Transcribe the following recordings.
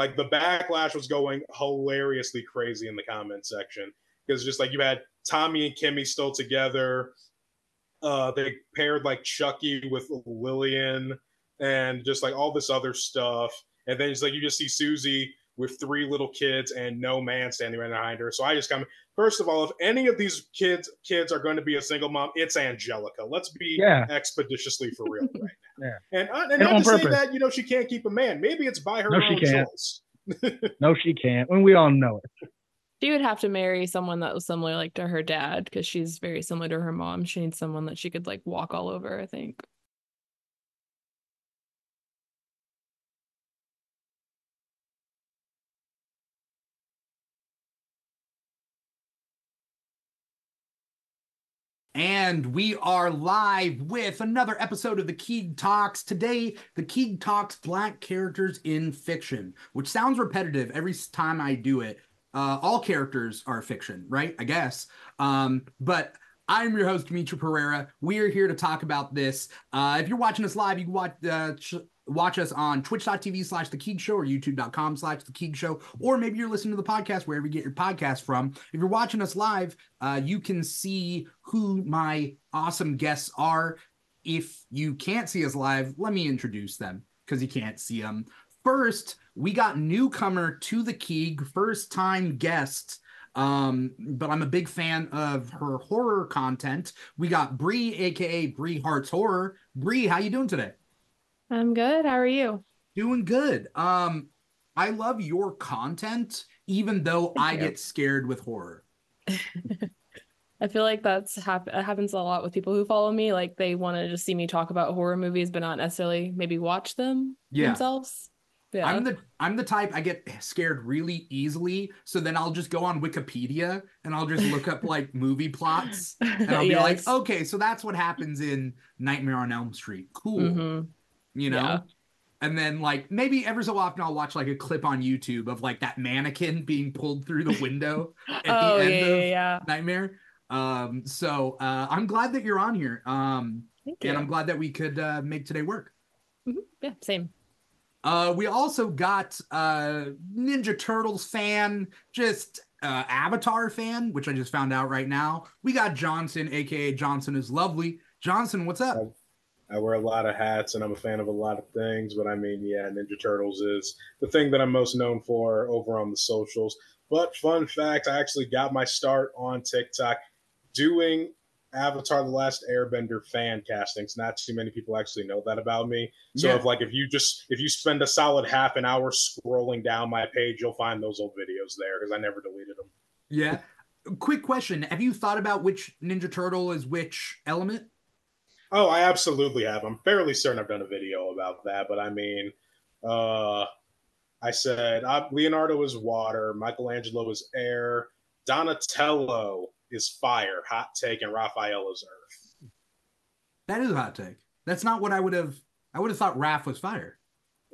like the backlash was going hilariously crazy in the comment section because just like you had Tommy and Kimmy still together. Uh, they paired like Chucky with Lillian and just like all this other stuff. And then it's like you just see Susie with three little kids and no man standing right behind her. So I just come. first of all, if any of these kids kids are going to be a single mom, it's Angelica. Let's be Yeah. expeditiously for real right now. Yeah. And, uh, and, And not on to say that you know she can't keep a man. Maybe it's by her No, she own can't. choice. No, she can't. When we all know it. She would have to marry someone that was similar like to her dad because she's very similar to her mom. She needs someone that she could like walk all over, I think. And we are live with another episode of the Keeg Talks. Today, the Keeg Talks Black Characters in Fiction, which sounds repetitive every time I do it. Uh, all characters are fiction, right? I guess. Um, but I'm your host, Dimithri Perera. We are here to talk about this. Uh, if you're watching us live, you can watch, uh, ch- watch us on twitch.tv slash the Keeg Show or youtube.com slash the Keeg Show, or maybe you're listening to the podcast wherever you get your podcast from. If you're watching us live, uh, you can see who my awesome guests are. If you can't see us live, let me introduce them because you can't see them. First, we got newcomer to the Keeg, first time guest. Um, but I'm a big fan of her horror content. We got Bri, aka Bri Hearts Horror. Bri, how you doing today? I'm good. How are you? Doing good. Um, I love your content, even though I you. get scared with horror. I feel like that's hap- that happens a lot with people who follow me. Like they want to just see me talk about horror movies, but not necessarily maybe watch them Yeah. themselves. Yeah. I'm the I'm the type I get scared really easily, so then I'll just go on Wikipedia and I'll just look up like movie plots and I'll be like, okay, so that's what happens in Nightmare on Elm Street. Cool, Mhm. You know. Yeah. And then like maybe every so often I'll watch like a clip on YouTube of like that mannequin being pulled through the window at oh the end yeah, of yeah. Nightmare. Um, so uh, I'm glad that you're on here. Um, Thank you. and I'm glad that we could uh, make today work. Mhm. Yeah, same. Uh, we also got uh Ninja Turtles fan, just uh Avatar fan, which I just found out right now. We got Johnson, aka Johnson is lovely. Johnson, what's up? I wear a lot of hats and I'm a fan of a lot of things, but I mean, yeah, Ninja Turtles is the thing that I'm most known for over on the socials. But fun fact, I actually got my start on TikTok doing Avatar The Last Airbender fan castings. Not too many people actually know that about me. So Yeah. if like if you just if you spend a solid half an hour scrolling down my page, you'll find those old videos there because I never deleted them. Yeah. Quick question: Have you thought about which Ninja Turtle is which element? Oh, I absolutely have. I'm fairly certain I've done a video about that, but I mean, uh, I said uh, Leonardo is water, Michelangelo is air, Donatello is fire, hot take, and Raphael is earth. That is a hot take. That's not what I would have. I would have thought Raph was fire.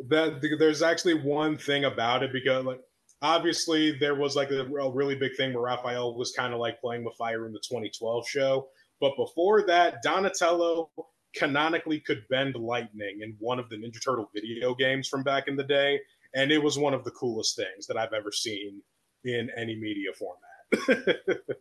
That there's actually one thing about it because like obviously there was like a, a really big thing where Raphael was kind of like playing with fire in the 2012 show, but before that, Donatello canonically could bend lightning in one of the Ninja Turtle video games from back in the day, and it was one of the coolest things that I've ever seen in any media format.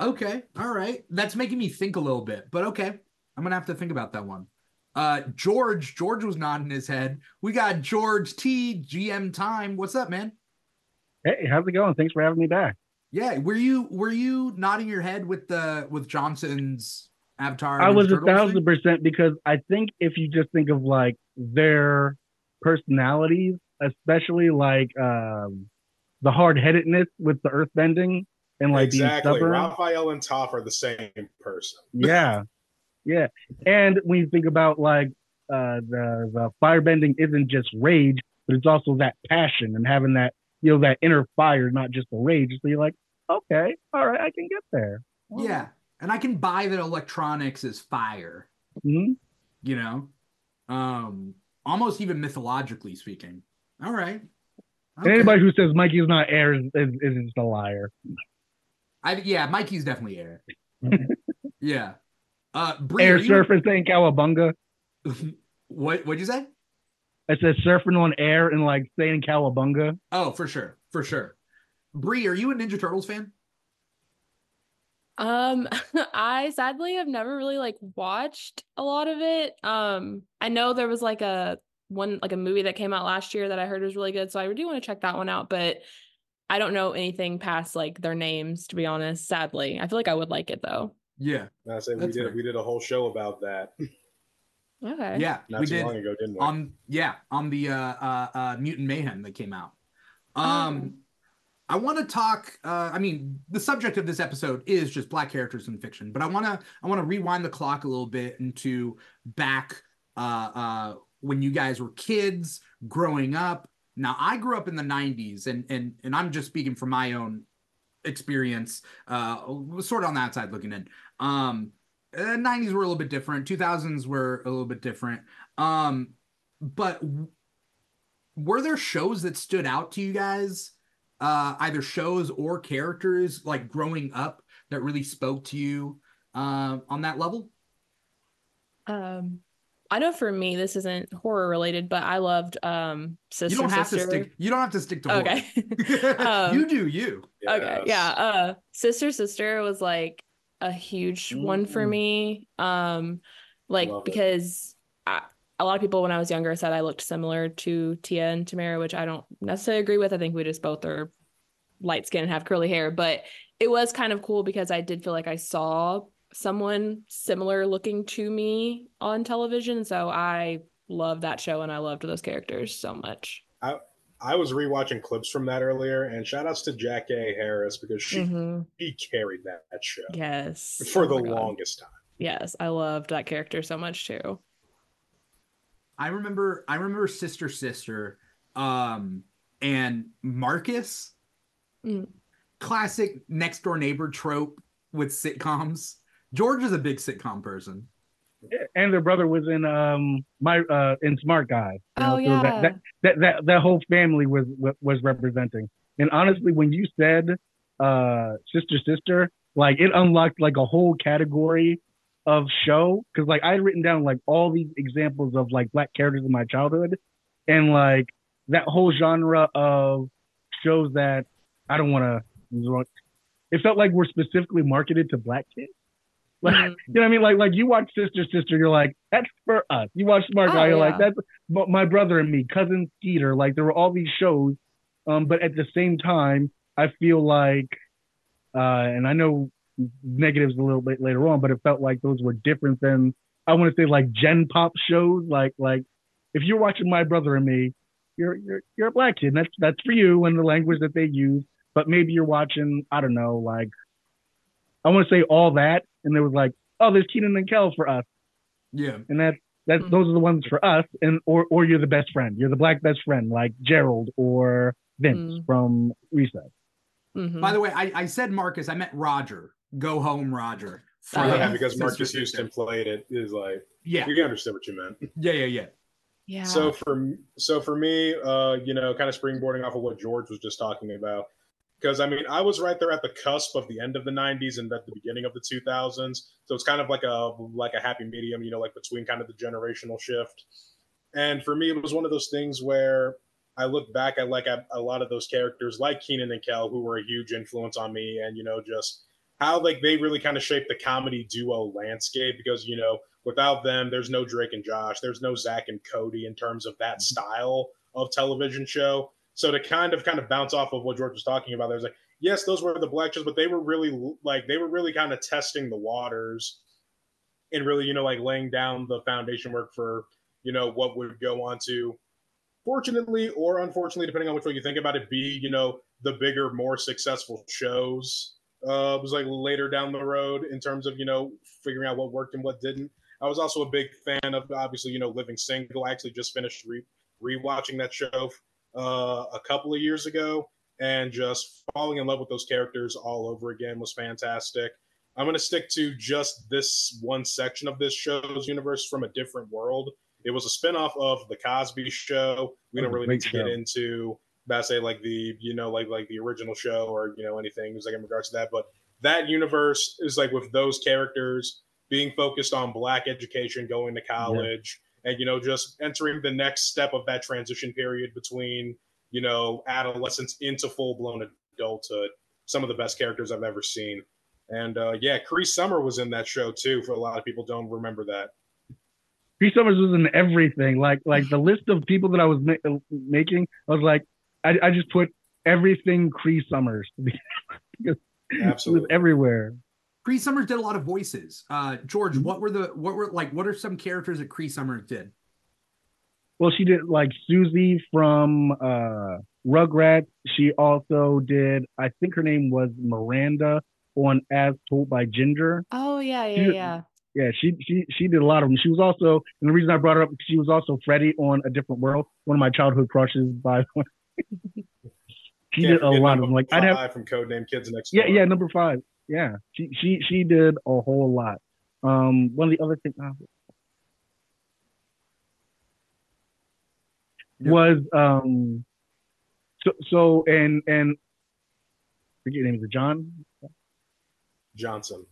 Okay, all right. That's making me think a little bit, but okay. I'm gonna have to think about that one. Uh George, George was nodding his head. We got George T, GM time. What's up, man? Hey, how's it going? Thanks for having me back. Yeah, were you were you nodding your head with the with Johnson's avatar? I was a thousand thing? percent because I think if you just think of like their personalities, especially like um the hard headedness with the earth bending and like exactly. being stubborn. Raphael and Toph are the same person. yeah. Yeah. And when you think about like uh the the firebending isn't just rage, but it's also that passion and having that, you know, that inner fire, not just the rage. So you're like, okay, all right, I can get there. Yeah. And I can buy that electronics is fire, Mhm. you know? Um almost even mythologically speaking. All right. Okay. Anybody who says Mikey's not air is, is, is just a liar. I, yeah, Mikey's definitely air. yeah. Uh Bri, Air are you- surface ain't cowabunga. What what'd you say? That says surfing on air and like saying cowabunga. Oh, for sure, for sure. Bri, are you a Ninja Turtles fan? Um, I sadly have never really like watched a lot of it. Um, I know there was like a one like a movie that came out last year that I heard was really good, so I do want to check that one out, but I don't know anything past like their names to be honest, sadly. I feel like I would like it though. Yeah. I say we That's did fair. we did a whole show about that Okay. Yeah, not we too did long ago, didn't we? on yeah on the uh, uh, uh, Mutant Mayhem that came out. Um, I want to talk. Uh, I mean, the subject of this episode is just black characters in fiction, but I want to I want to rewind the clock a little bit into back uh, uh, when you guys were kids growing up. Now, I grew up in the '90s, and and and I'm just speaking from my own experience, uh, sort of on the outside looking in. Um, uh, 90s were a little bit different 2000s were a little bit different um but w- were there shows that stood out to you guys uh either shows or characters like growing up that really spoke to you uh, on that level Um, I know for me this isn't horror related, but I loved um Sister you don't have Sister. to stick you don't have to stick to horror. Okay. Um, you do you Okay, yeah. Uh Sister Sister was like a huge one for Mm. me. Um like Love because I, a lot of people when I was younger said I looked similar to Tia and Tamara, which I don't necessarily agree with. I think we just both are light skin and have curly hair, but it was kind of cool because I did feel like I saw someone similar looking to me on television. So I loved that show and I loved those characters so much. I was rewatching clips from that earlier, and shout outs to Jackée Harry because she Mhm. she carried that, that show Yes. for Oh the longest time. Yes, I loved that character so much too. i remember i remember sister sister um and marcus Mm. classic next door neighbor trope with sitcoms george is a big sitcom person And their brother was in um my uh in Smart Guy. You know, Oh so yeah. that, that that that that whole family was was representing. And honestly, when you said uh sister sister, like it unlocked like a whole category of show because like I had written down like all these examples of like black characters in my childhood, and like that whole genre of shows that I don't want to. It felt like we're specifically marketed to black kids. Like, Mhm. you know what I mean? Like, like you watch Sister, Sister, you're like, that's for us. You watch Smart Oh, Guy, you're like, that's but my brother and me, cousin Skeeter. Like, there were all these shows, um, but at the same time, I feel like, uh, and I know negatives a little bit later on, but it felt like those were different than I want to say like Gen Pop shows. Like, like if you're watching My Brother and Me, you're you're you're a black kid. And that's that's for you and the language that they use. But maybe you're watching, I don't know, like I want to say all that, and it was like, oh, there's Keenan and Kel for us, yeah and that's that. Mhm. Those are the ones for us, and or or you're the best friend. You're the black best friend, like Gerald or Vince Mm. from Recess. Mhm. by the way I, I said marcus i meant roger go home roger Oh, yeah, yeah. because Marques Sister. Houston played it. Is like yeah we understand what you meant. yeah yeah yeah yeah. So for so for me, uh, you know, kind of springboarding off of what George was just talking about, because I mean, I was right there at the cusp of the end of the '90s and at the beginning of the 2000s. So it's kind of like a like a happy medium, you know, like between kind of the generational shift. And for me, it was one of those things where I look back at like a, a lot of those characters, like Keenan and Kel, who were a huge influence on me, and you know, just how like they really kind of shaped the comedy duo landscape because you know without them there's no drake and josh there's no zach and cody in terms of that mm-hmm. style of television show so to kind of kind of bounce off of what george was talking about there's like yes those were the black shows but they were really like they were really kind of testing the waters and really you know like laying down the foundation work for you know what would go on to fortunately or unfortunately depending on which way you think about it be you know the bigger more successful shows uh, was like later down the road in terms of you know figuring out what worked and what didn't. I was also a big fan of obviously you know Living Single. I actually just finished re- rewatching that show uh, a couple of years ago, and just falling in love with those characters all over again was fantastic. I'm going to stick to just this one section of this show's universe from a different world. It was a spinoff of the Cosby Show. We don't really need to get into that say like the you know like like the original show or you know anything like in regards to that but that universe is like with those characters being focused on black education going to college and you know just entering the next step of that transition period between you know adolescence into full blown adulthood. Some of the best characters I've ever seen. And uh, yeah, Cree Summer was in that show too. For a lot of people, don't remember that. Cree Summers was in everything. Like like the list of people that I was ma- making, I was like, I, I just put everything Cree Summers because Absolutely. it was everywhere. Cree Summers did a lot of voices. Uh, George, Mhm. what were the what were like what are some characters that Cree Summers did? Well, she did like Susie from uh, Rugrats. She also did, I think her name was Miranda on As Told by Ginger. Oh yeah, yeah, You- yeah. Yeah, she she she did a lot of them. She was also, and the reason I brought her up, she was also Freddie on A Different World, one of my childhood crushes. By the way, she Can't did a lot of them. Like I'd have, five from Codename Kids Next yeah, Door. yeah, number five. Yeah, she she she did a whole lot. Um, one of the other things uh, Yep. was um, so so and and I forget your name is John Johnson.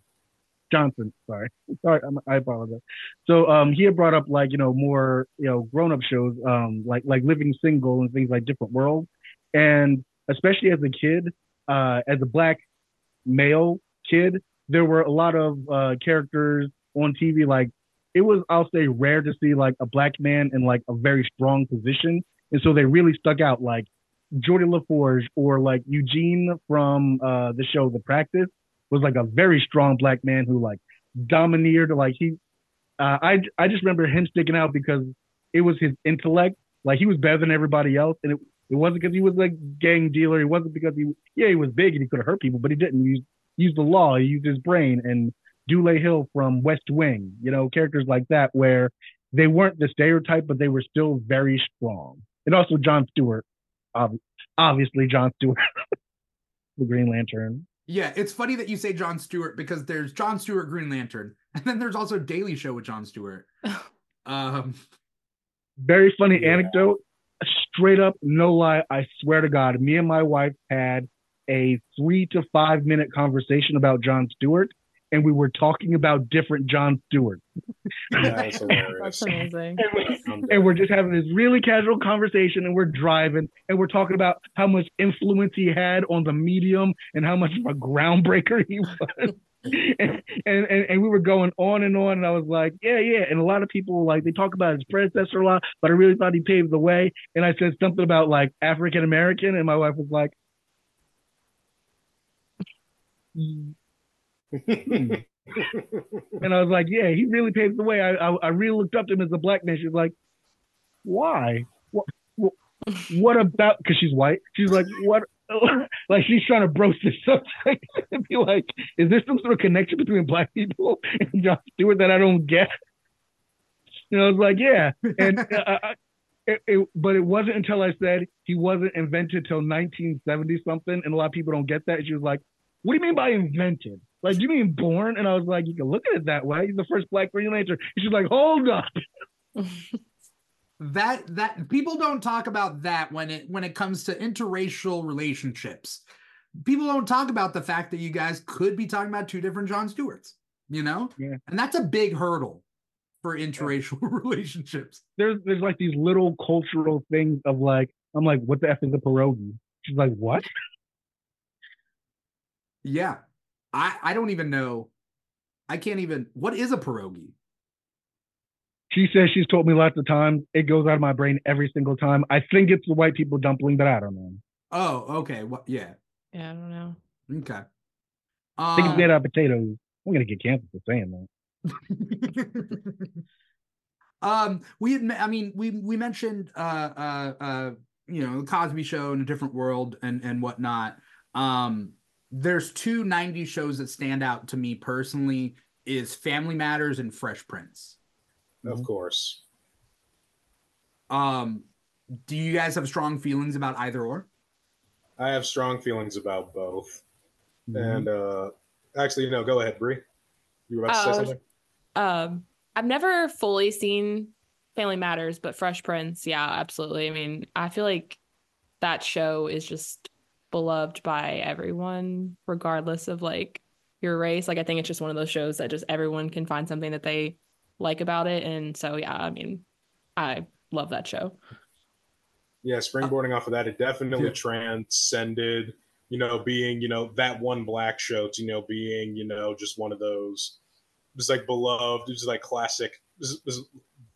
Johnson. Sorry, sorry, I'm, I apologize. So um, he had brought up like you know more you know grown up shows um like like Living Single and things like Different World, and especially as a kid, uh, as a black male kid, there were a lot of uh, characters on TV like it was I'll say rare to see like a black man in like a very strong position, and so they really stuck out like Geordi La Forge or like Eugene from uh, the show The Practice was like a very strong black man who like domineered like he uh, I I just remember him sticking out because it was his intellect. Like he was better than everybody else. And it, it wasn't because he was like gang dealer. It wasn't because he yeah he was big and he could have hurt people but he didn't. Use use the law he used his brain and Dule Hill from West Wing you know characters like that where they weren't the stereotype but they were still very strong and also John Stewart ob- obviously John Stewart the Green Lantern Yeah, it's funny that you say John Stewart because there's John Stewart Green Lantern, and then there's also Daily Show with Jon Stewart. um, Very funny Yeah. anecdote. Straight up, no lie. I swear to God, me and my wife had a three to five minute conversation about John Stewart, and we were talking about different John Stewart. That's. That's amazing. And, we, and we're just having this really casual conversation, and we're driving, and we're talking about how much influence he had on the medium and how much of a groundbreaker he was. and, and, and and we were going on and on, and I was like, yeah, yeah. And a lot of people like they talk about his predecessor a lot, but I really thought he paved the way. And I said something about like African American, and my wife was like, And I was like, yeah, he really paved the way. I I, I really looked up to him as a black man. She's like, why? What what, what about? Because she's white. She's like, what? like she's trying to broach this subject and be like, is there some sort of connection between black people and John Stewart that I don't get? And I was like, yeah. And uh, I, it, it, but it wasn't until I said he wasn't invented till 1970 something, and a lot of people don't get that. She was like, "What do you mean by invented? Like, do you mean born?" And I was like, "You can look at it that way. He's the first black Green Lantern." And she's like, "Hold up." that that people don't talk about that when it when it comes to interracial relationships. People don't talk about the fact that you guys could be talking about two different John Stewarts. You know, Yeah. and that's a big hurdle for interracial relationships. There's there's like these little cultural things of like, I'm like, "What the f is a pierogi?" She's like, "What?" Yeah, I I don't even know. I can't even. What is a pierogi? She says she's told me lots of times. It goes out of my brain every single time. I think it's the white people dumpling, but I don't know. Oh, okay. What? Yeah. Yeah, I don't know. Okay. I think it's Um, made out of potatoes. I'm gonna get canceled for saying that. um we had i mean we we mentioned uh uh uh you know the cosby show in a different world and and whatnot um there's two 90s shows that stand out to me personally is family matters and fresh prince of course. um do you guys have strong feelings about either or I have strong feelings about both. Mm-hmm. And uh actually, no, go ahead, Bri. You were about to say Oh, something? Um, I've never fully seen Family Matters, but Fresh Prince, yeah, absolutely. I mean, I feel like that show is just beloved by everyone, regardless of like your race. Like, I think it's just one of those shows that just everyone can find something that they like about it. And so, yeah, I mean, I love that show. Yeah, springboarding off of that, it definitely Yeah. transcended, you know, being, you know, that one black show to, you know, being, you know, just one of those, just like beloved, just like classic, this is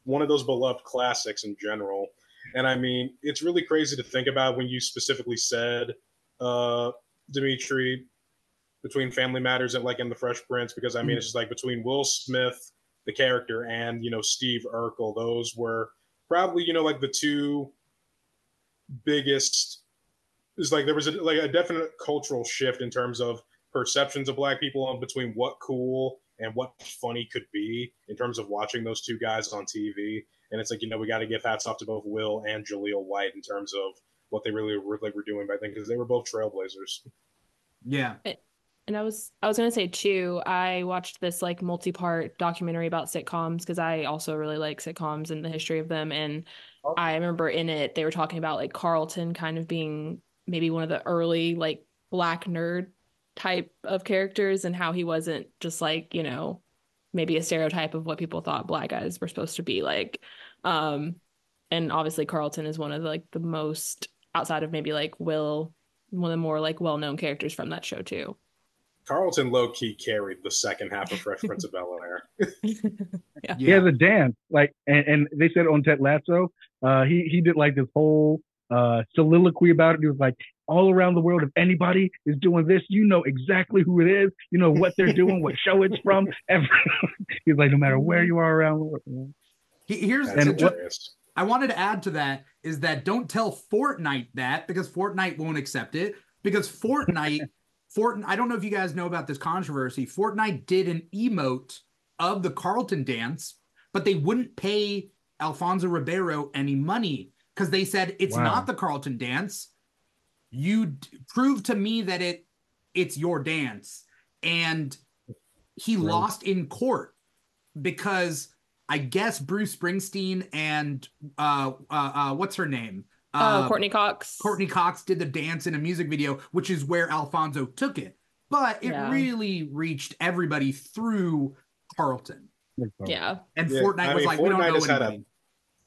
one of those beloved classics in general. And I mean, it's really crazy to think about when you specifically said, uh, Dimithri, between Family Matters and like in The Fresh Prince, because I mean, it's just like between Will Smith, the character, and, you know, Steve Urkel, those were probably, you know, like the two biggest is like there was a, like a definite cultural shift in terms of perceptions of black people on between what cool and what funny could be in terms of watching those two guys on TV. And it's like you know we got to give hats off to both Will and Jaleel White in terms of what they really were, like, were doing back then because they were both trailblazers. Yeah. And I was I was gonna say too, I watched this like multi-part documentary about sitcoms because I also really like sitcoms and the history of them. And Oh. I remember in it they were talking about like Carlton kind of being maybe one of the early like black nerd type of characters and how he wasn't just like, you know, maybe a stereotype of what people thought black guys were supposed to be like. Um and obviously Carlton is one of the, like the most outside of maybe like Will, one of the more like well-known characters from that show too. Carlton low key carried the second half of Fresh Prince of Bel Air. yeah. He has a dance, like, and, and they said on Ted Lasso, uh, he he did like this whole uh soliloquy about it. He was like, all around the world, if anybody is doing this, you know exactly who it is. You know what they're doing, what show it's from. Every, he's like, no matter where you are around the world. He- Here's And what- hilarious. I wanted to add to that is that don't tell Fortnite that because Fortnite won't accept it because Fortnite Fortnite I don't know if you guys know about this controversy. Fortnite did an emote of the Carlton dance, but they wouldn't pay Alfonso Ribeiro any money because they said it's Wow. not the Carlton dance. You d- prove to me that it it's your dance and he Right. lost in court because I guess Bruce Springsteen and uh, uh, uh what's her name? Oh, Uh, Courteney Cox. Courteney Cox did the dance in a music video, which is where Alfonso took it. But it Yeah. really reached everybody through Carlton. Yeah. And Yeah, Fortnite I was mean, like, we don't know has had a-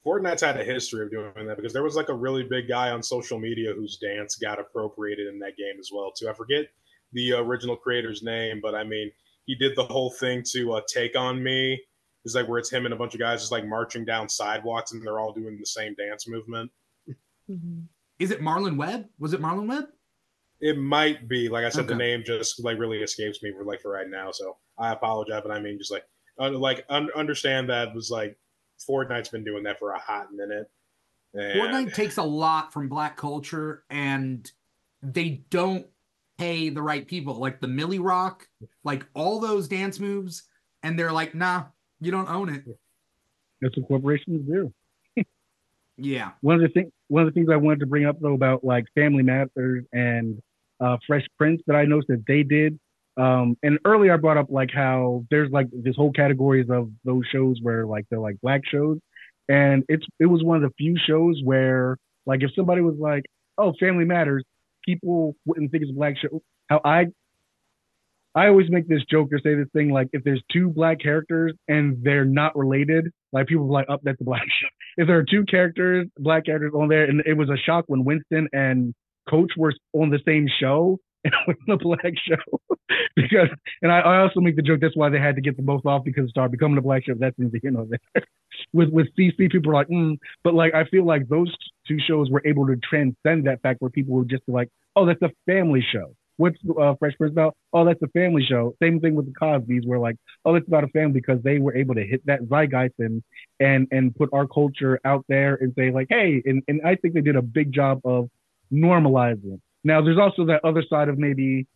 Fortnite's had a history of doing that because there was like a really big guy on social media whose dance got appropriated in that game as well too. I forget the original creator's name, but I mean he did the whole thing to uh, "Take on Me." It's like where it's him and a bunch of guys just like marching down sidewalks and they're all doing the same dance movement. Mhm. Is it Marlon Webb? Was it Marlon Webb? It might be like I said, the name just like really escapes me for like for right now. So I apologize, but I mean just like like un- understand that was like Fortnite's been doing that for a hot minute. And Fortnite takes a lot from black culture and they don't pay the right people. Like the Milly Rock, like all those dance moves, and they're like, nah, you don't own it. That's what corporations do. Yeah. one of the things one of the things I wanted to bring up though about like Family Matters and uh, Fresh Prince that I noticed that they did. Um, and earlier I brought up like how there's like this whole categories of those shows where like they're like black shows, and it's it was one of the few shows where like if somebody was like, oh, Family Matters, people wouldn't think it's a black show. How I I always make this joke or say this thing like if there's two black characters and they're not related, like people like, oh, that's a black show if there are two characters, black characters on there, and it was a shock when Winston and Coach were on the same show and was a black show because, and I, I also make the joke that's why they had to get them both off because it started becoming a black show. That's you know there. with with CC, people are like, mm. but like I feel like those two shows were able to transcend that fact where people were just like, oh, that's a family show. What's uh, Fresh Prince about? Oh, that's a family show. Same thing with the Cosby's, where like, oh, it's about a family because they were able to hit that zeitgeist and and and put our culture out there and say like, hey, and and I think they did a big job of normalizing. Now, there's also that other side of maybe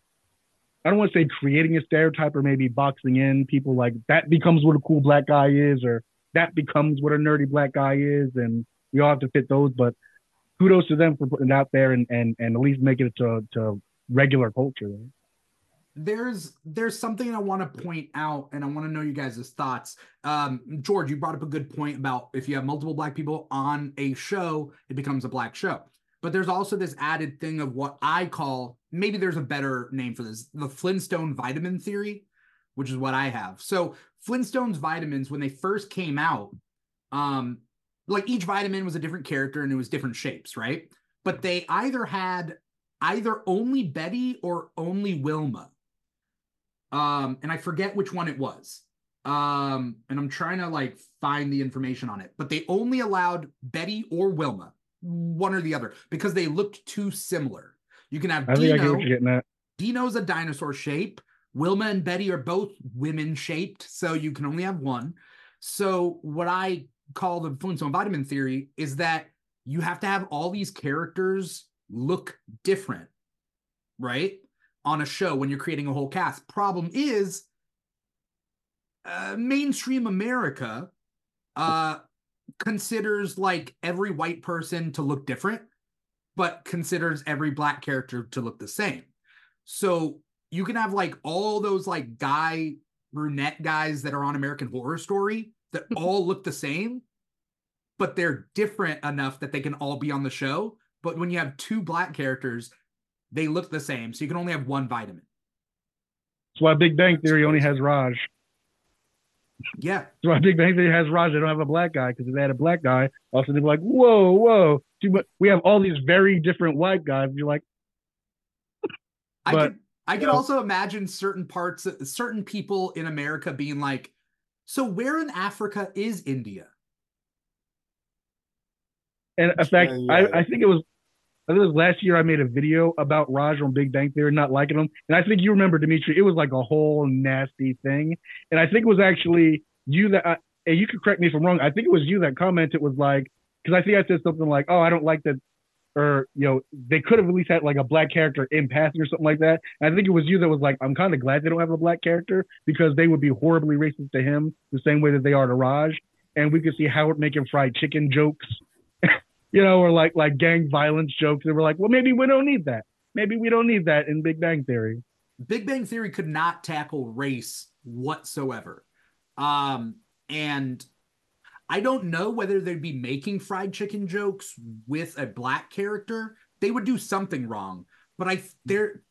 I don't want to say creating a stereotype or maybe boxing in people like that becomes what a cool black guy is or that becomes what a nerdy black guy is and we all have to fit those but kudos to them for putting it out there and and, and at least making it to, to regular culture there's there's something I want to point out, and I want to know you guys' thoughts. Um, George, you brought up a good point about if you have multiple black people on a show, it becomes a black show. But there's also this added thing of what I call maybe there's a better name for this the Flintstone vitamin theory, which is what I have. So Flintstones vitamins, when they first came out, um, like each vitamin was a different character and it was different shapes, right? But they either had either only Betty or only Wilma. Um, and I forget which one it was. Um, and I'm trying to like find the information on it, but they only allowed Betty or Wilma, one or the other, because they looked too similar. You can have I think I get Dino. what you're getting at. Dino's a dinosaur shape. Wilma and Betty are both women shaped, so you can only have one. So what I call the Flintstone vitamin theory is that you have to have all these characters look different, right? On a show when you're creating a whole cast. Problem is, uh, mainstream America uh, considers like every white person to look different, but considers every black character to look the same. So you can have like all those like guy brunette guys that are on American Horror Story that all look the same, but they're different enough that they can all be on the show. But when you have two black characters, they look the same. So you can only have one vitamin. That's why Big Bang Theory only has Raj. Yeah. That's why Big Bang Theory has Raj. They don't have a black guy because if they had a black guy, also they'd be like, whoa, whoa. Too much. We have all these very different white guys. You're like, I But- can I can also imagine certain parts, certain people in America being like, so where in Africa is India? And in fact, Yeah, yeah. I, I think it was, I think it was last year I made a video about Raj on Big Bang Theory and not liking him. And I think you remember, Dimithri, it was like a whole nasty thing. And I think it was actually you that, I, and you could correct me if I'm wrong. I think it was you that commented was like, because I think I said something like, oh, I don't like that. Or, you know, they could have at least had like a black character in passing or something like that. And I think it was you that was like, I'm kind of glad they don't have a black character because they would be horribly racist to him the same way that they are to Raj. And we could see Howard making fried chicken jokes you know, or like like gang violence jokes. They we're like, well, maybe we don't need that. Maybe we don't need that in Big Bang Theory. Big Bang Theory could not tackle race whatsoever. Um, and I don't know whether they'd be making fried chicken jokes with a black character. They would do something wrong. But I there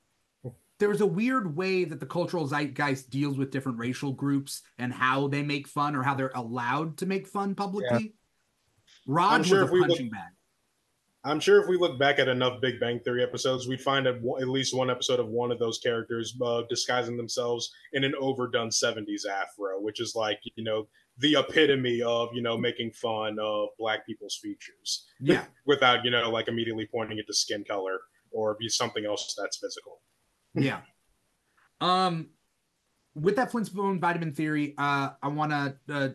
there's a weird way that the cultural zeitgeist deals with different racial groups and how they make fun or how they're allowed to make fun publicly. Raj I'm sure was if a we look- bag. I'm sure if we look back at enough Big Bang Theory episodes, we'd find at, at least one episode of one of those characters uh, disguising themselves in an overdone 70s afro, which is like, you know, the epitome of, you know, making fun of black people's features Yeah. without, you know, like immediately pointing it to skin color or be something else that's physical. yeah. Um, with that Flintstone vitamin theory, uh, I want to uh,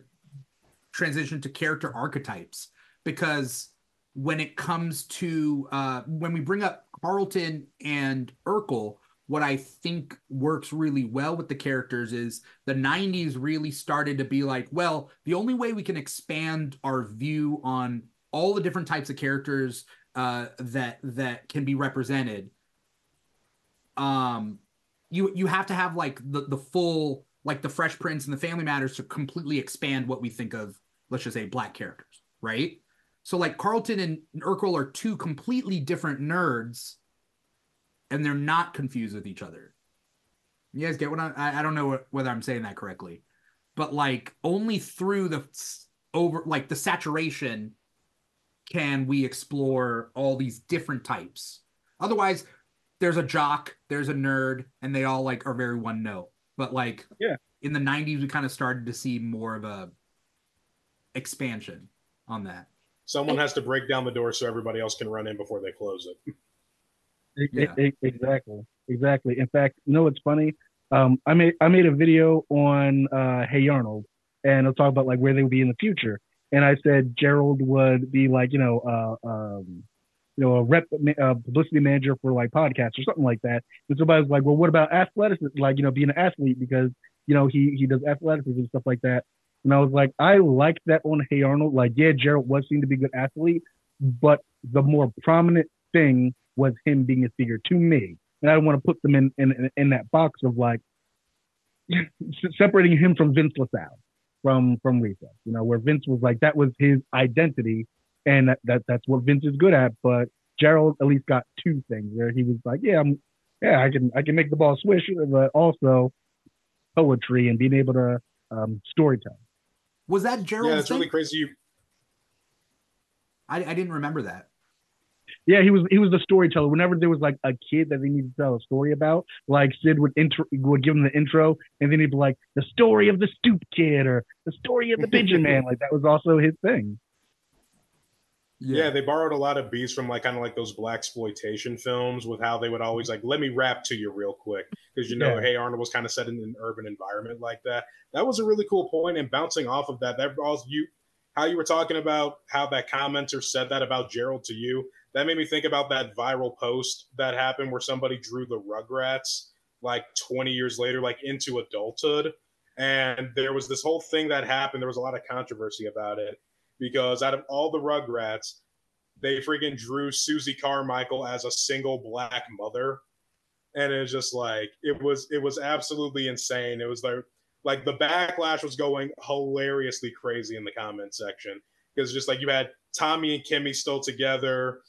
transition to character archetypes because when it comes to uh, when we bring up Carlton and Urkel, what I think works really well with the characters is the 90s really started to be like, well, the only way we can expand our view on all the different types of characters uh, that that can be represented um you you have to have like the the full like the fresh prince and the family matters to completely expand what we think of let's just say black characters right so like carlton and urkel are two completely different nerds and they're not confused with each other you guys get what i i I don't know what, whether i'm saying that correctly but like only through the over like the saturation can we explore all these different types otherwise there's a jock, there's a nerd, and they all like are very one note. But like Yeah. in the 90s, we kind of started to see more of a expansion on that. Someone has to break down the door so everybody else can run in before they close it. Yeah. exactly. Exactly. In fact, you know what's funny? Um, I made I made a video on uh, Hey Arnold, and I'll talk about like where they would be in the future. And I said Gerald would be like you know uh, um, you know a rep uh, publicity manager for like podcasts or something like that. And somebody was like, well, what about athleticism? Like you know being an athlete because you know he he does athleticism and stuff like that. And I was like, I liked that on Hey Arnold. Like yeah, Gerald was seen to be a good athlete, but the more prominent thing was him being a figure to me. And I want to put them in, in in that box of like separating him from Vince LaSalle from from Recess. You know, where Vince was like that was his identity, and that, that that's what Vince is good at. But Gerald at least got two things where he was like, yeah, I'm, yeah, I can I can make the ball swish, but also poetry and being able to um, storytell. Was that Yeah, Gerald's it's thing? really crazy. You, I, I didn't remember that. Yeah, he was he was the storyteller. Whenever there was like a kid that they needed to tell a story about, like Sid would intro would give him the intro, and then he'd be like, "The story of the stoop kid" or "The story of the pigeon man." Like that was also his thing. Yeah. they borrowed a lot of beats from like kind of like those black exploitation films with how they would always like let me rap to you real quick because you know Yeah. Hey Arnold was kind of set in an urban environment like that. That was a really cool point, and bouncing off of that, that also you how you were talking about how that commenter said that about Gerald to you. That made me think about that viral post that happened where somebody drew the Rugrats like 20 years later, like into adulthood. And there was this whole thing that happened. There was a lot of controversy about it because out of all the Rugrats, they freaking drew Susie Carmichael as a single black mother, and it was just like it was it was absolutely insane. It was like like the backlash was going hilariously crazy in the comment section because just like you had Tommy and Kimmy still together.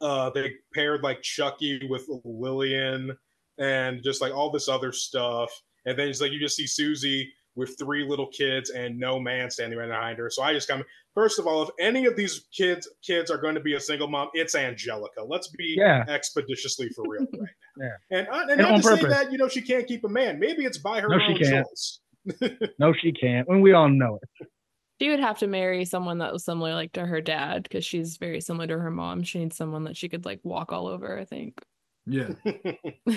Uh, they paired like Chucky with Lillian and just like all this other stuff. And then it's like you just see Susie with three little kids and no man standing right behind her. So I just come first of all, if any of these kids kids are going to be a single mom, it's Angelica. Let's be Yeah. expeditiously for real right now. Yeah. And, uh, and, And not on to say that you know she can't keep a man. Maybe it's by her No, she own can't. choice. No, she can't. And we all know it. She would have to marry someone that was similar like to her dad because she's very similar to her mom. She needs someone that she could like walk all over, I think. Yeah.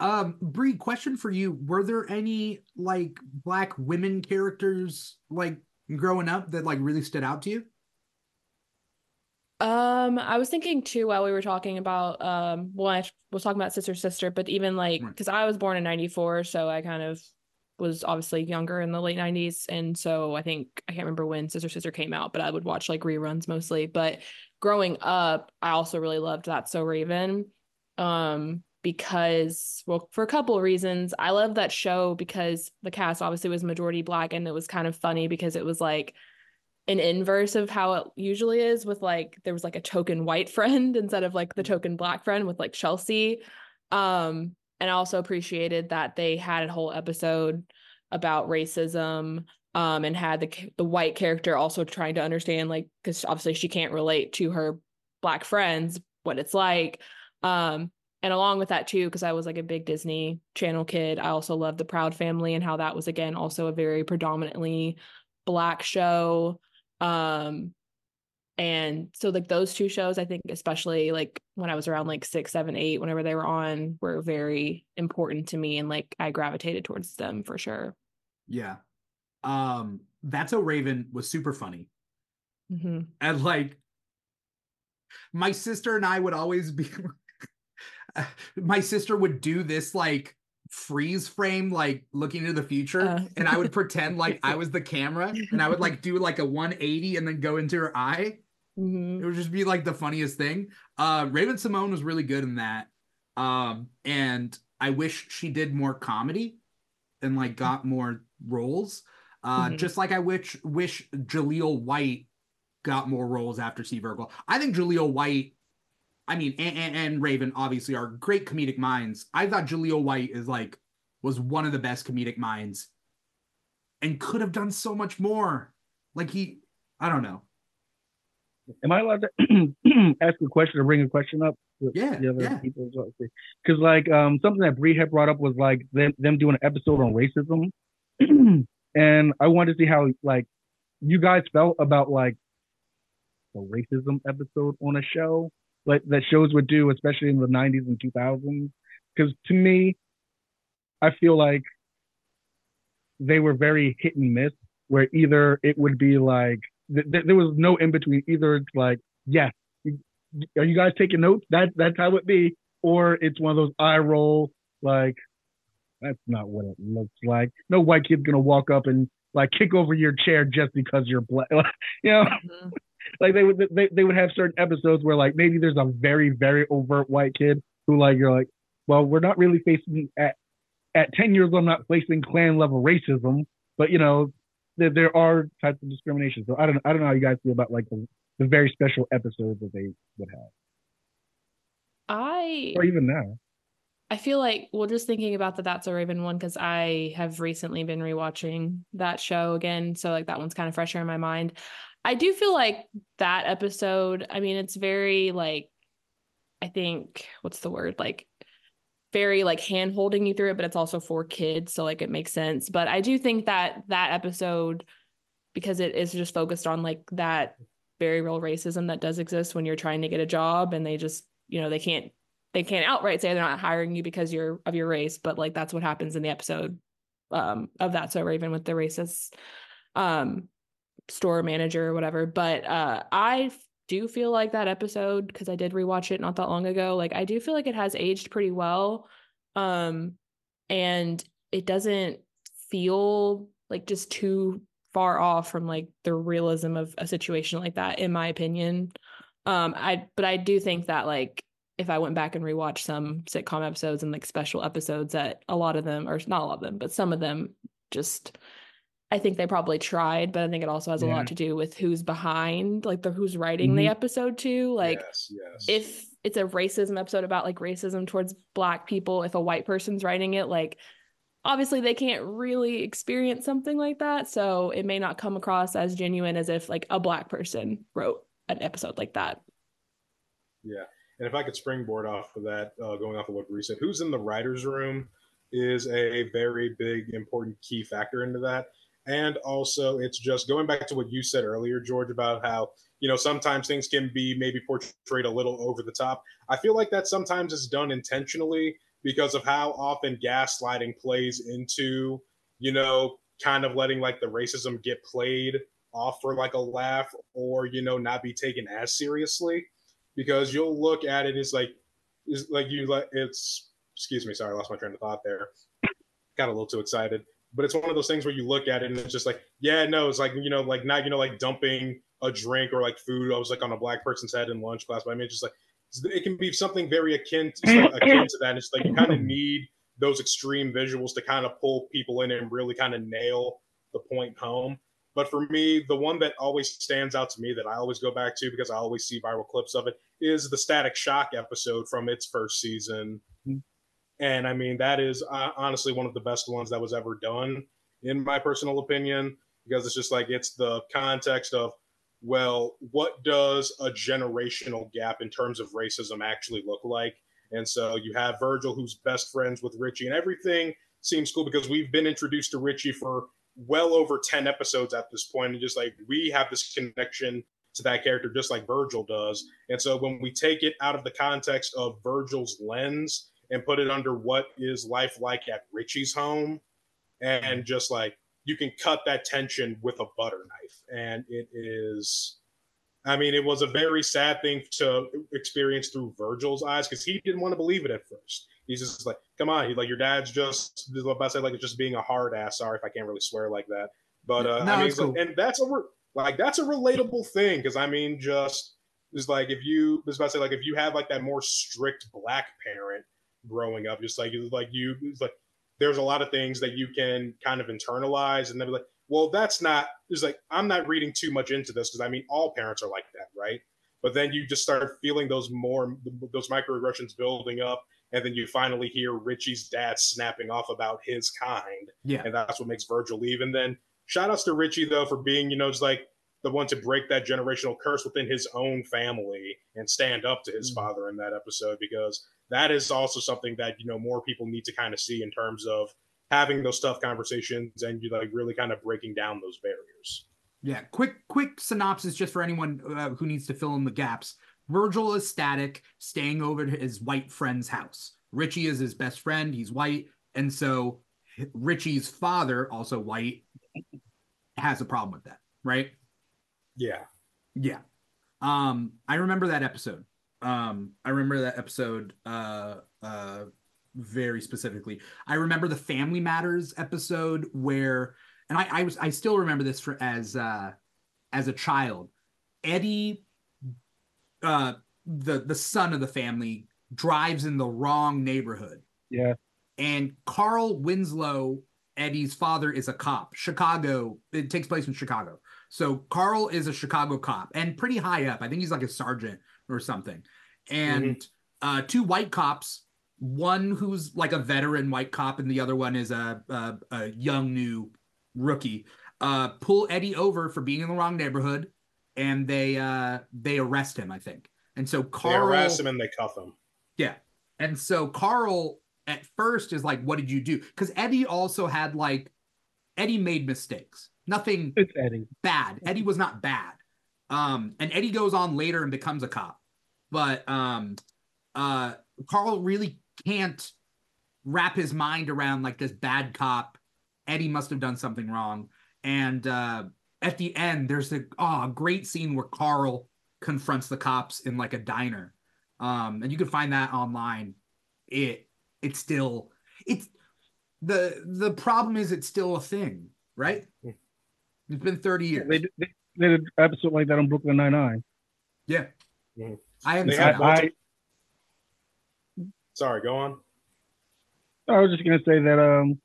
Um, Bri, question for you: Were there any like black women characters like growing up that like really stood out to you? Um, I was thinking too while we were talking about um well I was talking about sister sister, but even like Right. because I was born in 94, so I kind of was obviously younger in the late 90s. And so I think I can't remember when Sister Sister came out, but I would watch like reruns mostly. But growing up, I also really loved that So Raven. Um, because well, for a couple of reasons. I love that show because the cast obviously was majority black and it was kind of funny because it was like an inverse of how it usually is with like there was like a token white friend instead of like the token black friend with like Chelsea. Um and I also appreciated that they had a whole episode about racism um and had the the white character also trying to understand like cuz obviously she can't relate to her black friends what it's like. Um and along with that too because I was like a big Disney Channel kid, I also loved the Proud Family and how that was again also a very predominantly black show um and so like those two shows i think especially like when i was around like six seven eight whenever they were on were very important to me and like i gravitated towards them for sure Yeah. Um, That's So Raven was super funny. hmm And like my sister and I would always be my sister would do this like freeze frame like looking into the future Uh. and I would pretend like I was the camera and I would like do like a 180 and then go into her eye. hmm It would just be like the funniest thing. Uh Raven-Symoné was really good in that. Um and I wish she did more comedy and like got more roles. Uh Mhm. just like I wish wish Jaleel White got more roles after Steve Urkel. I think Jaleel White I mean and, and, Raven obviously are great comedic minds. I thought Jaleel White is like was one of the best comedic minds and could have done so much more. Like he I don't know. Am I allowed to ask a question or bring a question up? Yeah, the other yeah. people because like um something that Bri had brought up was like them them doing an episode on racism, and I wanted to see how like you guys felt about like a racism episode on a show like that shows would do, especially in the '90s and 2000s. Because to me, I feel like they were very hit and miss, where either it would be like th- th- there was no in between. Either it's like yes are you guys taking notes? That that's how it be, or it's one of those eye roll like that's not what it looks like. No white kid's gonna walk up and like kick over your chair just because you're black. you know, Mhm. Like they would they, they would have certain episodes where like maybe there's a very very overt white kid who like you're like, well, we're not really facing at at ten years I'm not facing Klan level racism, but you know there there are types of discrimination. So I don't I don't know how you guys feel about like the, the very special episodes that they would have, i or even now. I feel like well, just thinking about the That's a Raven one because I have recently been rewatching that show again, so like that one's kind of fresher in my mind. I do feel like that episode, I mean, it's very like, I think, what's the word? Like, very like hand holding you through it, but it's also for kids. So, like, it makes sense. But I do think that that episode, because it is just focused on like that very real racism that does exist when you're trying to get a job and they just, you know, they can't. They can't outright say they're not hiring you because you're of your race, but like that's what happens in the episode um, of that so Raven with the racist um, store manager or whatever. But uh, I do feel like that episode because I did rewatch it not that long ago. Like I do feel like it has aged pretty well, um, and it doesn't feel like just too far off from like the realism of a situation like that, in my opinion. Um, I but I do think that like if I went back and rewatched some sitcom episodes and like special episodes, that a lot of them, or not a lot of them, but some of them just I think they probably tried, but I think it also has yeah. a lot to do with who's behind, like the who's writing mm-hmm. the episode too. Like yes, yes. if it's a racism episode about like racism towards black people, if a white person's writing it, like obviously they can't really experience something like that. So it may not come across as genuine as if like a black person wrote an episode like that. Yeah. And if I could springboard off of that, uh, going off of what Bri said, who's in the writer's room is a very big, important key factor into that and also it's just going back to what you said earlier george about how you know sometimes things can be maybe portrayed a little over the top. I feel like that sometimes is done intentionally because of how often gaslighting plays into you know kind of letting like the racism get played off for like a laugh or you know not be taken as seriously. Because you'll look at it as like is like you let it's excuse me sorry i lost my train of thought there. Got a little too excited but it's one of those things where you look at it and it's just like, yeah, no, it's like you know, like not you know, like dumping a drink or like food. I was like on a black person's head in lunch class, but I mean, it's just like it can be something very akin to, like, akin to that. And it's like you kind of need those extreme visuals to kind of pull people in and really kind of nail the point home. But for me, the one that always stands out to me that I always go back to because I always see viral clips of it is the Static Shock episode from its first season mm. And I mean, that is uh, honestly one of the best ones that was ever done, in my personal opinion, because it's just like it's the context of, well, what does a generational gap in terms of racism actually look like? And so you have Virgil, who's best friends with Richie, and everything seems cool because we've been introduced to Richie for well over 10 episodes at this point, and just like we have this connection to that character just like Virgil does. And so when we take it out of the context of Virgil's lens and put it under what is life like at Richie's home, and just like you can cut that tension with a butter knife, and it is. I mean, it was a very sad thing to experience through Virgil's eyes because he didn't want to believe it at first. He's just like, "Come on, he's like your dad's just." What I say, like it's just being a hard ass. Sorry if I can't really swear like that, but uh, no, I mean, cool. like, and that's a like that's a relatable thing because I mean, just is like if you was about to say like if you have like that more strict black parent growing up. Just like like you, it's like there's a lot of things that you can kind of internalize, and then be like, well, that's not. It's like I'm not reading too much into this because I mean all parents are like that, right? But then you just start feeling those more those microaggressions building up, and then you finally hear Richie's dad snapping off about his kind, yeah, and that's what makes Virgil leave. And then shout outs to Richie though for being, you know, just like the one to break that generational curse within his own family and stand up to his mm-hmm. father in that episode because that is also something that you know more people need to kind of see in terms of having those tough conversations and you like really kind of breaking down those barriers. Yeah, quick quick synopsis just for anyone uh, who needs to fill in the gaps. Virgil is static, staying over at his white friend's house. Richie is his best friend. He's white, and so Richie's father, also white, has a problem with that, right? Yeah, yeah. Um, I remember that episode um, I remember that episode uh, uh, very specifically. I remember the Family Matters episode where, and I, I was I still remember this for as uh, as a child. Eddie, uh, the the son of the family, drives in the wrong neighborhood. Yeah. And Carl Winslow, Eddie's father, is a cop. Chicago. It takes place in Chicago. So Carl is a Chicago cop and pretty high up. I think he's like a sergeant or something. And mm-hmm. uh, two white cops, one who's like a veteran white cop, and the other one is a, a, a young new rookie, uh, pull Eddie over for being in the wrong neighborhood. and they uh they arrest him, I think. And so They Carl harass him and they cuff him. Yeah. And so Carl at first is like, what did you do? Because Eddie also had like Eddie made mistakes. Nothing It's Eddie. bad. Eddie was not bad. Um, and Eddie goes on later and becomes a cop. But um uh Carl really can't wrap his mind around like this bad cop. Eddie must have done something wrong. And uh at the end, there's a oh, great scene where Carl confronts the cops in like a diner. Um, and you can find that online. It it's still it's the the problem is it's still a thing, right? It's been 30 years. They, did- they did an episode like that on Brooklyn Nine Nine. Yeah. Mhm. I haven't They seen had that. I, Sorry, go on. I was just gonna say that um,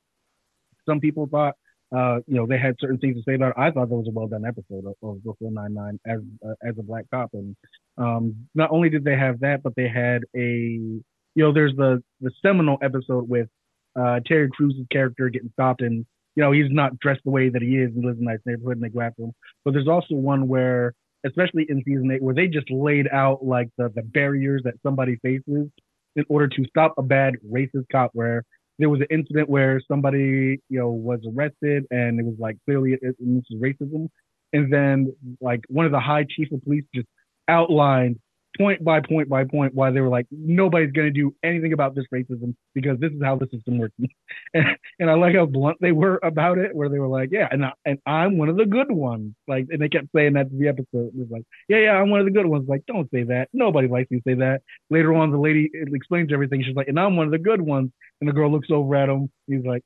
some people thought uh, you know, they had certain things to say about it. I thought that was a well done episode of, of Brooklyn Nine Nine as uh, as a black cop, and um, not only did they have that, but they had a you know, there's the the seminal episode with uh, Terry Crews' character getting stopped, and you know, he's not dressed the way that he is, and lives in a nice neighborhood, and they go after him. But there's also one where, especially in season eight, where they just laid out like the the barriers that somebody faces in order to stop a bad racist cop, where there was an incident where somebody, you know, was arrested and it was like clearly this is racism. And then like one of the high chief of police just outlined point by point by point why they were like, nobody's going to do anything about this racism because this is how the system works. and, and I like how blunt they were about it, where they were like, yeah, and, I, and I'm one of the good ones. Like, and they kept saying that to the episode. It was like, yeah, yeah, I'm one of the good ones. Like, don't say that. Nobody likes you say that. Later on, the lady explains everything. She's like, and I'm one of the good ones. And the girl looks over at him. He's like,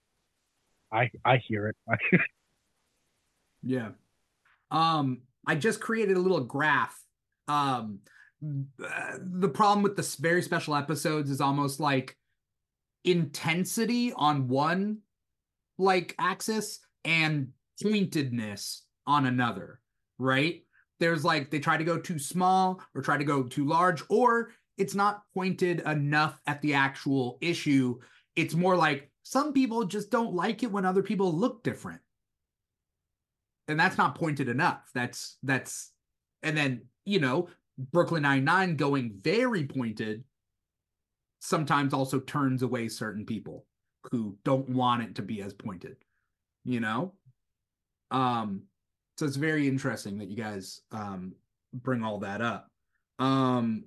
I I hear it. Yeah. Um, I just created a little graph. Um, the problem with the very special episodes is almost like intensity on one like axis and pointedness on another, right? There's like they try to go too small or try to go too large, or it's not pointed enough at the actual issue. It's more like some people just don't like it when other people look different and that's not pointed enough. That's that's and then you know Brooklyn Nine Nine going very pointed sometimes also turns away certain people who don't want it to be as pointed. You know, um, so it's very interesting that you guys um bring all that up. Um,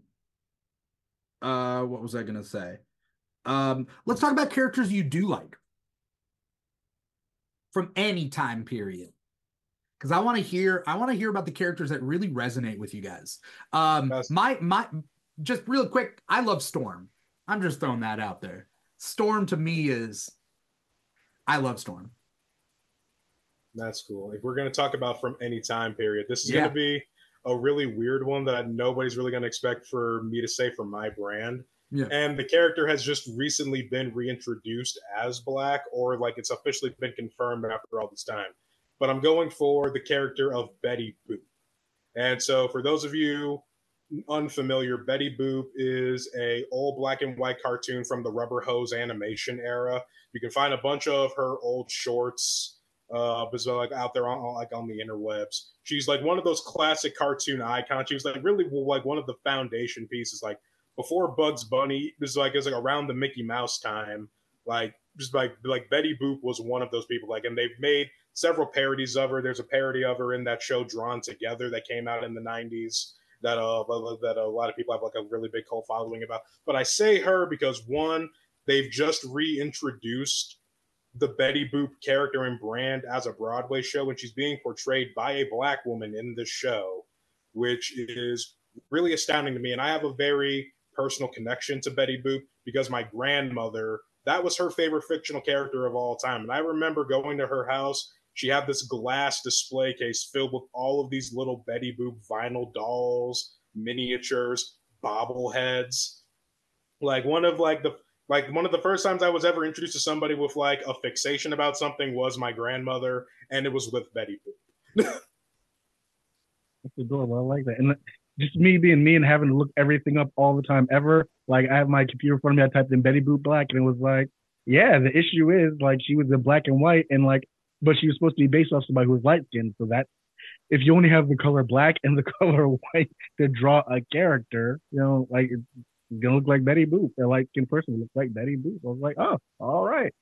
uh, what was I gonna say? Um, let's talk about characters you do like from any time period because I want to hear I want to hear about the characters that really resonate with you guys. Um, Yes. my my just real quick, I love Storm. I'm just throwing that out there. Storm to me is I love Storm. That's cool. If we're going to talk about from any time period, this is Yeah. going to be a really weird one that nobody's really going to expect for me to say for my brand. Yeah. And the character has just recently been reintroduced as black, or like it's officially been confirmed after all this time. But I'm going for the character of Betty Boop. And so, for those of you unfamiliar, Betty Boop is a old black and white cartoon from the Rubber Hose animation era. You can find a bunch of her old shorts uh so like out there on like on the interwebs she's like one of those classic cartoon icons she was like really like one of the foundation pieces like before bugs bunny this is like it was like around the mickey mouse time like just like like betty boop was one of those people like and they've made several parodies of her there's a parody of her in that show drawn together that came out in the 90s that uh that a lot of people have like a really big cult following about but i say her because one they've just reintroduced the Betty Boop character and brand as a Broadway show, and she's being portrayed by a black woman in the show, which is really astounding to me. And I have a very personal connection to Betty Boop because my grandmother, that was her favorite fictional character of all time. And I remember going to her house. She had this glass display case filled with all of these little Betty Boop vinyl dolls, miniatures, bobbleheads. Like one of like the like one of the first times I was ever introduced to somebody with like a fixation about something was my grandmother, and it was with Betty Boop. That's adorable. I like that. And just me being me and having to look everything up all the time ever. Like I have my computer in front of me. I typed in Betty Boop Black, and it was like, yeah, the issue is like she was in black and white, and like, but she was supposed to be based off somebody who was light skinned. So that if you only have the color black and the color white to draw a character, you know, like it's gonna look like Betty Boop, or like in person look like Betty Boop. I was like, oh, all right.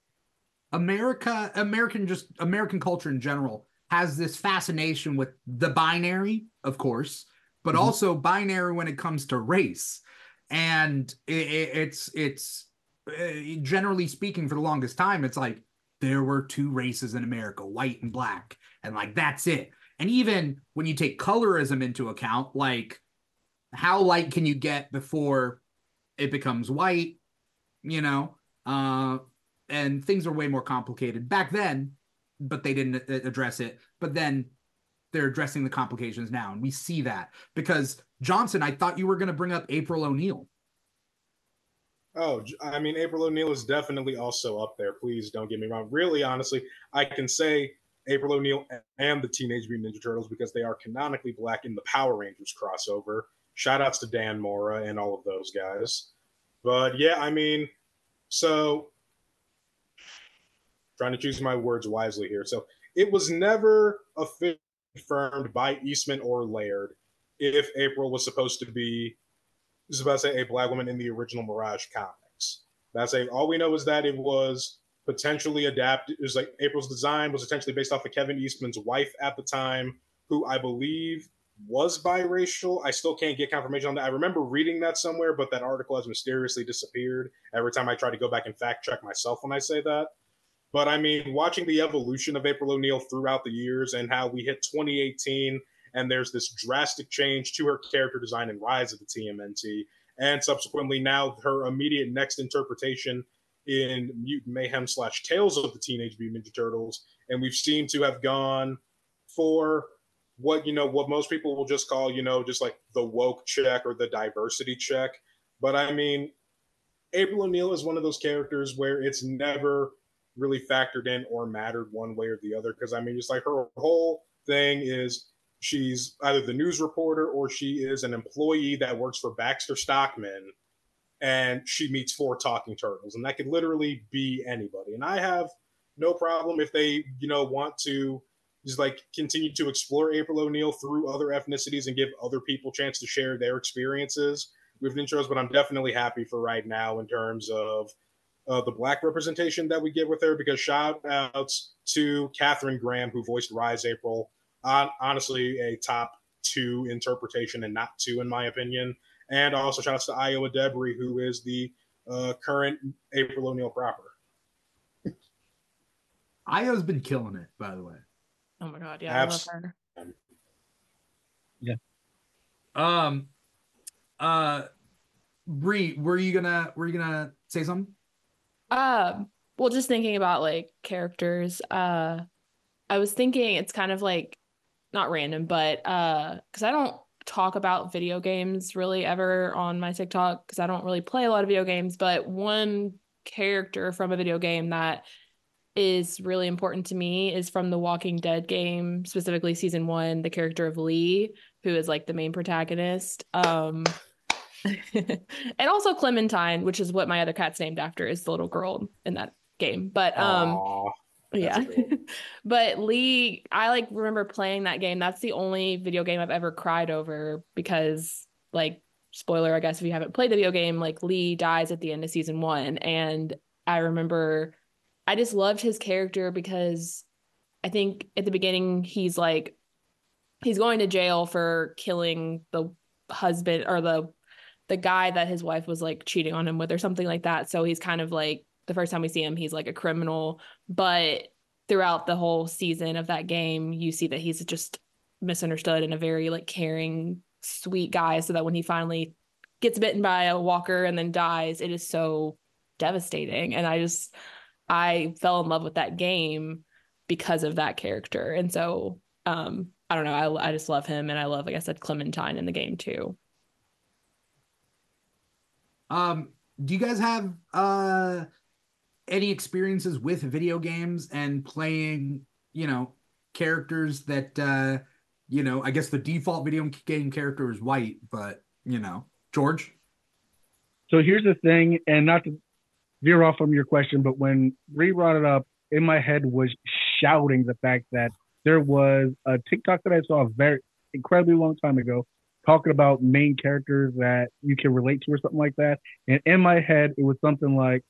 America, American, just American culture in general has this fascination with the binary, of course, but mm-hmm. also binary when it comes to race. And it, it, it's it's uh, generally speaking, for the longest time, it's like there were two races in America, white and black, and like that's it. And even when you take colorism into account, like how light can you get before it becomes white? You know, uh, and things are way more complicated back then, but they didn't address it. But then they're addressing the complications now, and we see that because Johnson. I thought you were going to bring up April O'Neil. Oh, I mean, April O'Neil is definitely also up there. Please don't get me wrong. Really, honestly, I can say April O'Neil and the Teenage Mutant Ninja Turtles because they are canonically black in the Power Rangers crossover. Shout outs to Dan Mora and all of those guys. But yeah, I mean, so trying to choose my words wisely here. So it was never affirmed by Eastman or Laird if April was supposed to be, was about to say a black woman in the original Mirage comics. That's a all we know is that it was potentially adapted. It was like April's design was essentially based off of Kevin Eastman's wife at the time, who I believe was biracial. I still can't get confirmation on that. I remember reading that somewhere, but that article has mysteriously disappeared every time I try to go back and fact check myself when I say that. But I mean, watching the evolution of April O'Neil throughout the years and how we hit 2018 and there's this drastic change to her character design and rise of the TMNT, and subsequently now her immediate next interpretation in Mutant Mayhem slash Tales of the Teenage Mutant Ninja Turtles, and we've seemed to have gone for what you know what most people will just call you know just like the woke check or the diversity check. But i mean april o'neil is one of those characters where it's never really factored in or mattered one way or the other. Because i mean just like her whole thing is she's either the news reporter or she is an employee that works for baxter stockman and she meets four talking turtles and that could literally be anybody and i have no problem if they you know want to just like continue to explore April O'Neil through other ethnicities and give other people chance to share their experiences with intros. But I'm definitely happy for right now in terms of uh, the black representation that we get with her. Because shout outs to Kathryn Graham who voiced Rise April. Uh, honestly, a top two interpretation and not two in my opinion. And also shout outs to Ayo Edebiri who is the uh, current April O'Neil proper. Ayo's been killing it, by the way. Oh my god, yeah, Abs- I love her. Yeah. Um uh Bri, were you gonna were you gonna say something? Um, well, just thinking about like characters, uh I was thinking it's kind of like not random, but uh because I don't talk about video games really ever on my TikTok because I don't really play a lot of video games, but one character from a video game that is really important to me is from the Walking Dead game, specifically season one, the character of Lee, who is like the main protagonist. Um, and also Clementine, which is what my other cat's named after, is the little girl in that game. But um, Aww, yeah, but Lee, I like remember playing that game. That's the only video game I've ever cried over because, like, spoiler, I guess if you haven't played the video game, like Lee dies at the end of season one, and I remember I just loved his character because I think at the beginning he's like he's going to jail for killing the husband or the the guy that his wife was like cheating on him with or something like that. So he's kind of like the first time we see him, he's like a criminal, but throughout the whole season of that game, you see that he's just misunderstood and a very like caring, sweet guy. So that when he finally gets bitten by a walker and then dies, it is so devastating. And I just I fell in love with that game because of that character. And so um, I don't know, I I just love him and I love, like I said, Clementine in the game too. Um, do you guys have uh any experiences with video games and playing, you know, characters that uh you know, I guess the default video game character is white, but you know, George? So here's the thing, and not to veer off from your question, but when Bri brought it up, in my head was shouting the fact that there was a TikTok that I saw a very incredibly long time ago talking about main characters that you can relate to or something like that. And in my head, it was something like,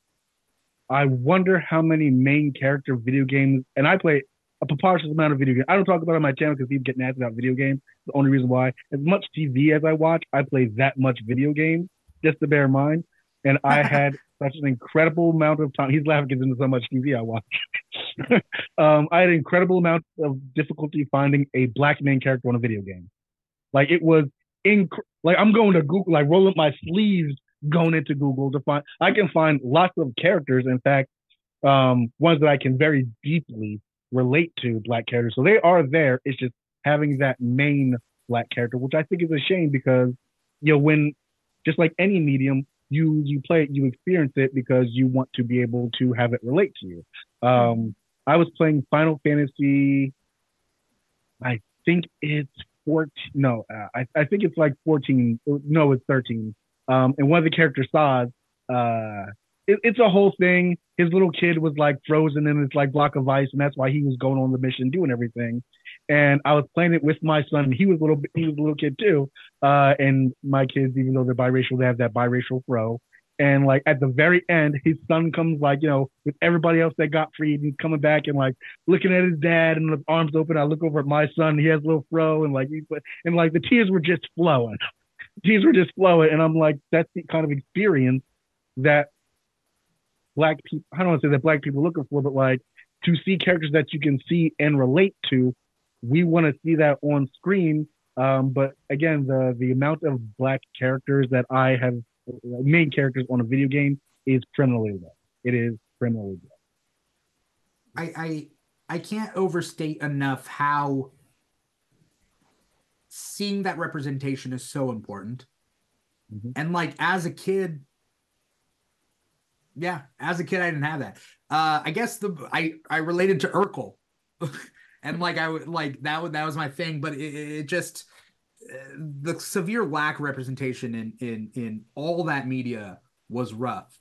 I wonder how many main character video games, and I play a preposterous amount of video games. I don't talk about it on my channel because people get nasty about video games. The only reason why, as much TV as I watch, I play that much video games, just to bear in mind. And I had such an incredible amount of time. He's laughing because there's so much TV I watch. um, I had an incredible amount of difficulty finding a black main character on a video game. Like it was inc- like I'm going to Google, like roll up my sleeves going into Google to find I can find lots of characters, in fact, um, ones that I can very deeply relate to black characters. So they are there. It's just having that main black character, which I think is a shame because you know, when just like any medium, you you play it, you experience it because you want to be able to have it relate to you. Um, I was playing Final Fantasy. I think it's 14. No, uh, I, I think it's like 14. No, it's 13. Um, and one of the characters saw, uh, it, it's a whole thing. His little kid was like frozen in this like block of ice, and that's why he was going on the mission, doing everything. And I was playing it with my son. He was a little, he was a little kid too. Uh, and my kids, even though they're biracial, they have that biracial fro. And like at the very end, his son comes like, you know, with everybody else that got freed. He's coming back and like looking at his dad and the arms open. I look over at my son. He has a little fro and like, he, and like the tears were just flowing. Tears were just flowing. And I'm like, that's the kind of experience that black people, I don't want to say that black people are looking for, but like to see characters that you can see and relate to. We want to see that on screen. Um, but again, the, the amount of black characters that I have main characters on a video game is criminally low. It is criminally low. I I I can't overstate enough how seeing that representation is so important. Mm-hmm. And like as a kid, yeah, as a kid I didn't have that. Uh I guess the I I related to Urkel. and like I would like that would that was my thing, but it, it just the severe lack of representation in in in all that media was rough.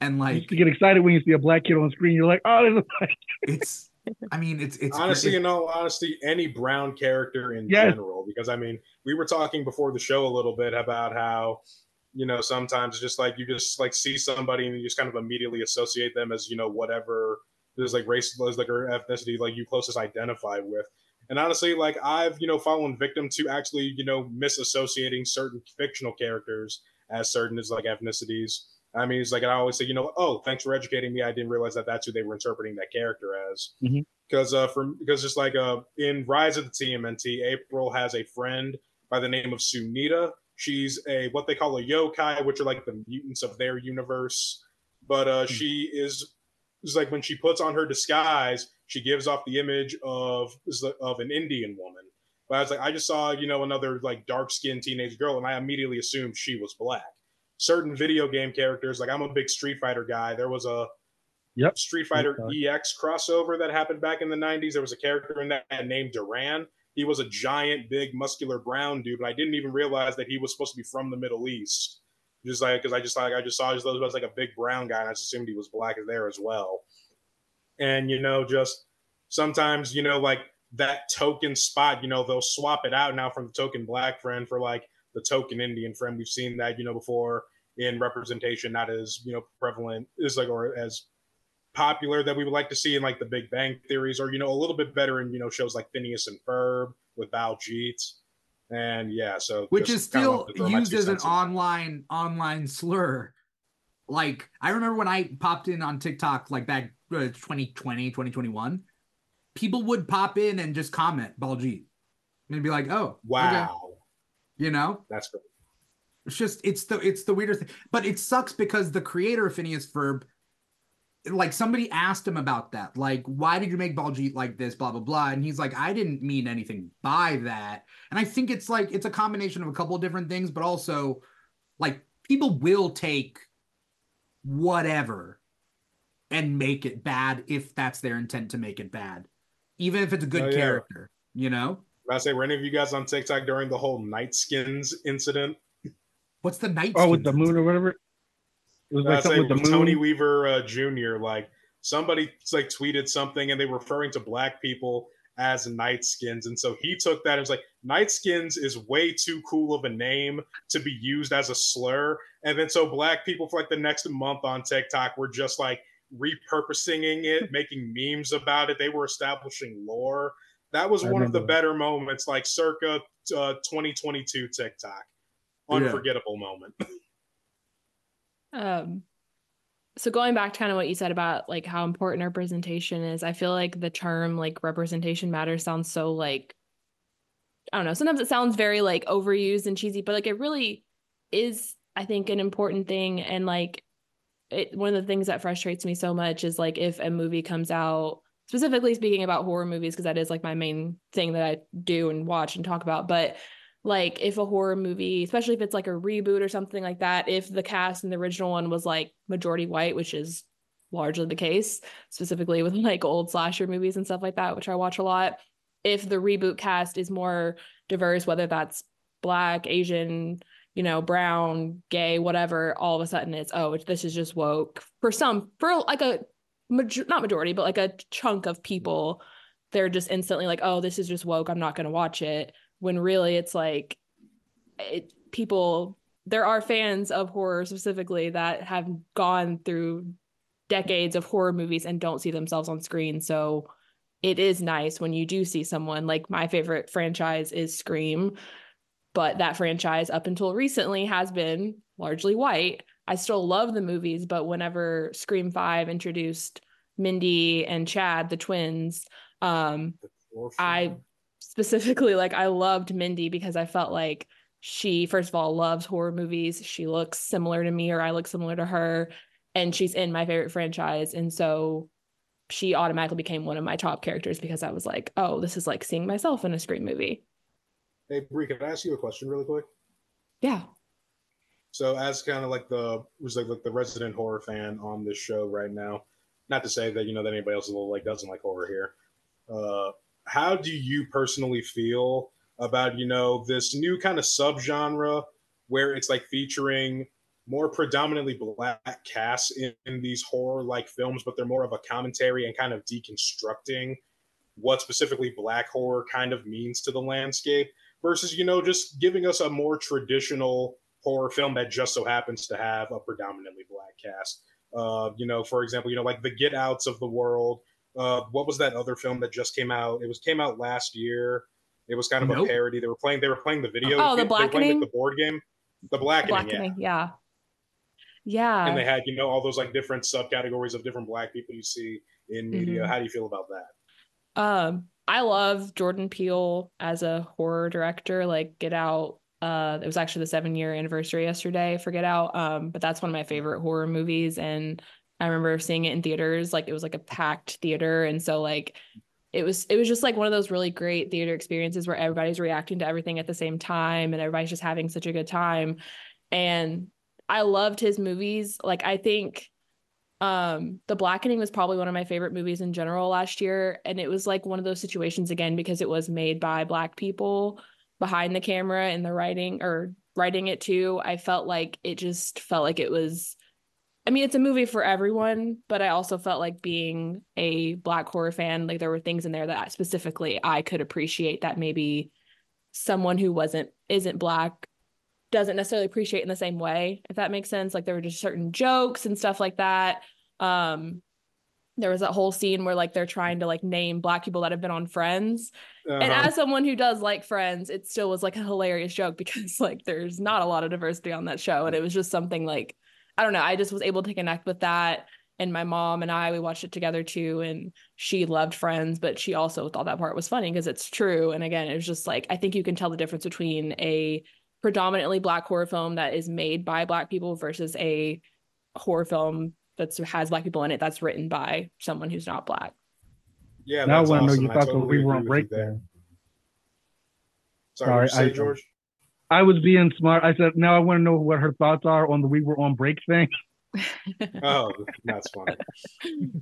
And like you get excited when you see a black kid on screen, you're like, oh, there's a black It's I mean, it's it's honestly, you know, honestly, any brown character in yes. general, because I mean, we were talking before the show a little bit about how, you know, sometimes just like you just like see somebody and you just kind of immediately associate them as, you know, whatever there's like race, like or ethnicity, like you closest identify with. And honestly, like I've, you know, fallen victim to actually, you know, misassociating certain fictional characters as certain as like ethnicities. I mean, it's like I always say, you know, oh, thanks for educating me. I didn't realize that that's who they were interpreting that character as. Because mm-hmm. uh, from because just like uh, in Rise of the TMNT, April has a friend by the name of Sunita. She's a what they call a yokai, which are like the mutants of their universe. But uh, mm-hmm. she is, is like when she puts on her disguise, she gives off the image of of an Indian woman. But I was like, I just saw you know another like dark skinned teenage girl, and I immediately assumed she was black. Certain video game characters, like I'm a big Street Fighter guy. There was a yep. Street Fighter okay. EX crossover that happened back in the 90s. There was a character in that named Darun. He was a giant, big, muscular brown dude, but I didn't even realize that he was supposed to be from the Middle East. Just like because I just like I just saw he was like a big brown guy, and I just assumed he was black there as well and you know just sometimes you know like that token spot you know they'll swap it out now from the token black friend for like the token indian friend we've seen that you know before in representation not as you know prevalent is like or as popular that we would like to see in like the big bang theories or you know a little bit better in you know shows like phineas and ferb with Baljeet and yeah so which is still used as an online online slur. Like I remember when I popped in on TikTok like back uh, 2020, 2021, people would pop in and just comment Baljeet and be like, "Oh, wow," okay. you know, that's great. It's just it's the it's the weirdest thing, but it sucks because the creator of Phineas Ferb, like somebody asked him about that, like, why did you make Baljeet like this, blah blah blah, and he's like, I didn't mean anything by that, and I think it's like it's a combination of a couple of different things, but also like people will take whatever and make it bad if that's their intent to make it bad, even if it's a good oh, yeah. character, you know? I say, were any of you guys on TikTok during the whole Night Skins incident? What's the Night? Oh, with the moon or whatever. It was like something with the moon. Tony Weaver uh, Jr. Like somebody like tweeted something and they were referring to black people as night skins, And so he took that and was like, "Night skins is way too cool of a name to be used as a slur. And then so black people for like the next month on TikTok were just like repurposing it, making memes about it. They were establishing lore. That was I one of the remember. better moments, like circa uh, 2022 TikTok. Yeah. Unforgettable moment. Um, so going back to kind of what you said about like how important representation is, I feel like the term like representation matters sounds so like I don't know. Sometimes it sounds very like overused and cheesy, but like it really is, I think, an important thing. And like it one of the things that frustrates me so much is like if a movie comes out, specifically speaking about horror movies, because that is like my main thing that I do and watch and talk about. But like if a horror movie, especially if it's like a reboot or something like that, if the cast in the original one was like majority white, which is largely the case, specifically with like old slasher movies and stuff like that, which I watch a lot. If the reboot cast is more diverse, whether that's black, Asian, you know, brown, gay, whatever, all of a sudden it's oh, this is just woke for some for like a major, not majority, but like a chunk of people. They're just instantly like, oh, this is just woke. I'm not going to watch it. When really it's like, it people there are fans of horror specifically that have gone through decades of horror movies and don't see themselves on screen. So it is nice when you do see someone like my favorite franchise is Scream, but that franchise up until recently has been largely white. I still love the movies, but whenever Scream 5 introduced Mindy and Chad, the twins, um, I specifically like I loved Mindy because I felt like she first of all loves horror movies. She looks similar to me or I look similar to her and she's in my favorite franchise and so she automatically became one of my top characters because I was like, "Oh, this is like seeing myself in a Scream movie." Hey, Bri, can I ask you a question really quick? Yeah. So, as kind of like the was like, like the resident horror fan on this show right now, not to say that you know that anybody else is like doesn't like horror here. Uh, how do you personally feel about you know this new kind of subgenre where it's like featuring more predominantly black casts in, in these horror like films, but they're more of a commentary and kind of deconstructing what specifically black horror kind of means to the landscape versus you know just giving us a more traditional horror film that just so happens to have a predominantly black cast. Uh, you know, for example, you know, like the Get Outs of the world. Uh, what was that other film that just came out? It was came out last year. It was kind of Nope. a parody. They were playing. They were playing the video. Oh, The they playing, Blackening? like, the board game. The blackening, Blackening. yeah. Yeah. Yeah. And they had, you know, all those like different subcategories of different black people you see in media. Mhm. How do you feel about that? Um, I love Jordan Peele as a horror director. Like Get Out. Uh, it was actually the seven year anniversary yesterday for Get Out. Um, but that's one of my favorite horror movies, and I remember seeing it in theaters. Like it was like a packed theater, and so like it was it was just like one of those really great theater experiences where everybody's reacting to everything at the same time, and everybody's just having such a good time. And I loved his movies. Like I think um the blackening was probably one of my favorite movies in general last year and it was like one of those situations again because it was made by black people behind the camera and the writing or writing it too i felt like it just felt like it was i mean it's a movie for everyone but i also felt like being a black horror fan like there were things in there that specifically i could appreciate that maybe someone who wasn't isn't black doesn't necessarily appreciate in the same way if that makes sense. Like there were just certain jokes and stuff like that. Um there was that whole scene where like they're trying to like name black people that have been on friends. And Uh-huh. as someone who does like friends it still was like a hilarious joke because like there's not a lot of diversity on that show. And it was just something like i don't know i just was able to connect with that and my mom and i we watched it together too and she loved friends but she also thought that part was funny because it's true and again it was just like i think you can tell the difference between a predominantly black horror film that is made by black people versus a horror film that has black people in it that's written by someone who's not black yeah, now I want to know awesome. you I thought totally that we were on break there. there. Sorry, Sorry, what say, I- George? I was being smart. I said, now I want to know what her thoughts are on the we were on break thing. oh, that's funny.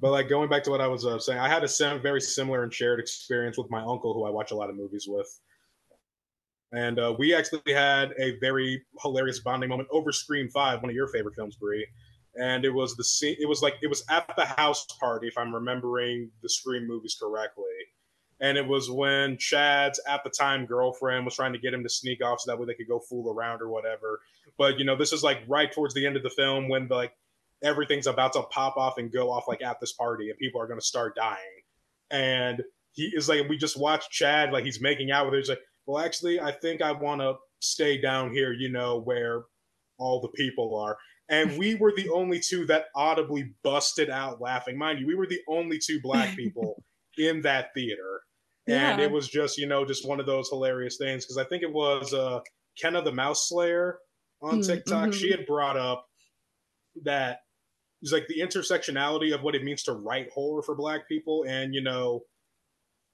But like going back to what I was uh, saying, I had a sim- very similar and shared experience with my uncle, who I watch a lot of movies with, and uh, we actually had a very hilarious bonding moment over Scream Five, one of your favorite films, Bri. And it was the scene. It was like it was at the house party, if I'm remembering the Scream movies correctly. And it was when Chad's at the time girlfriend was trying to get him to sneak off so that way they could go fool around or whatever. But you know, this is like right towards the end of the film when like everything's about to pop off and go off like at this party and people are going to start dying. And he is like, we just watch Chad like he's making out with her. He's like, well, actually, I think I want to stay down here, you know, where all the people are. And we were the only two that audibly busted out laughing. Mind you, we were the only two black people in that theater and Yeah. it was just you know just one of those hilarious things because I think it was uh, Kenna the Mouse Slayer on Mm, TikTok. She had brought up that it's like the intersectionality of what it means to write horror for Black people, and you know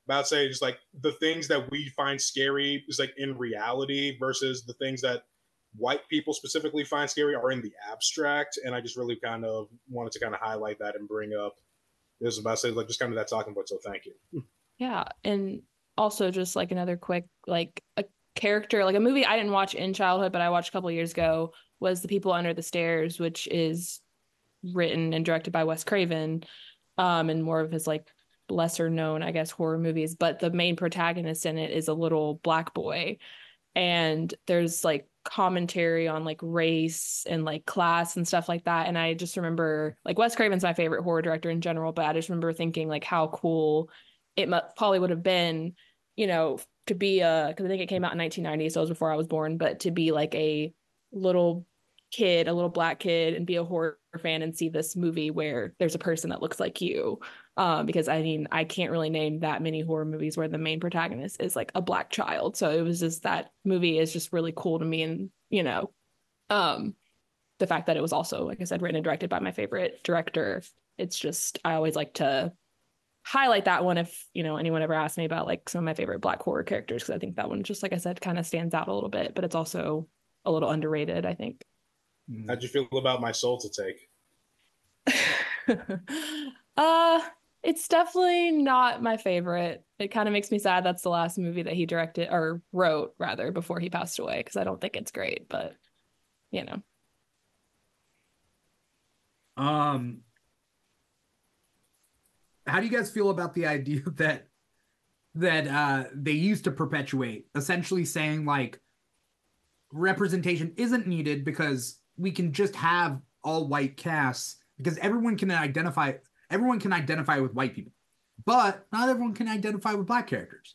about say just like the things that we find scary is like in reality versus the things that white people specifically find scary are in the abstract and i just really kind of wanted to kind of highlight that and bring up this was about to say like just kind of that talking point so thank you Yeah, and also just like another quick like a character like a movie I didn't watch in childhood, but I watched a couple years ago was The People Under the Stairs, which is written and directed by Wes Craven, um, and more of his like lesser known, I guess, horror movies. But the main protagonist in it is a little black boy, and there's like commentary on like race and like class and stuff like that. And I just remember like Wes Craven's my favorite horror director in general, but I just remember thinking like how cool it probably would have been, you know, to be a because I think it came out in 1990, so it was before I was born, but to be like a little kid, a little black kid, and be a horror fan and see this movie where there's a person that looks like you. Um, because I mean, I can't really name that many horror movies where the main protagonist is like a black child. So it was just that movie is just really cool to me, and you know, um, the fact that it was also, like I said, written and directed by my favorite director. It's just I always like to highlight that one if you know anyone ever asked me about like some of my favorite black horror characters because I think that one just like I said kind of stands out a little bit, but it's also a little underrated. I think. how'd you feel about my soul to take uh, it's definitely not my favorite. It kind of makes me sad that's the last movie that he directed or wrote rather before he passed away because I don't think it's great, but you know. Um, how do you guys feel about the idea that that uh they used to perpetuate, essentially saying like representation isn't needed because we can just have all white casts because everyone can identify everyone can identify with white people, but not everyone can identify with black characters.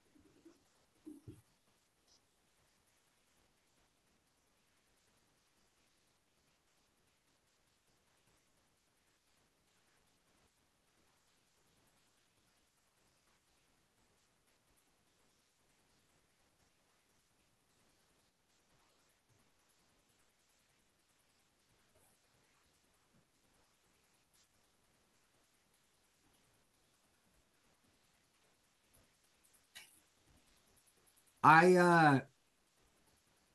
I uh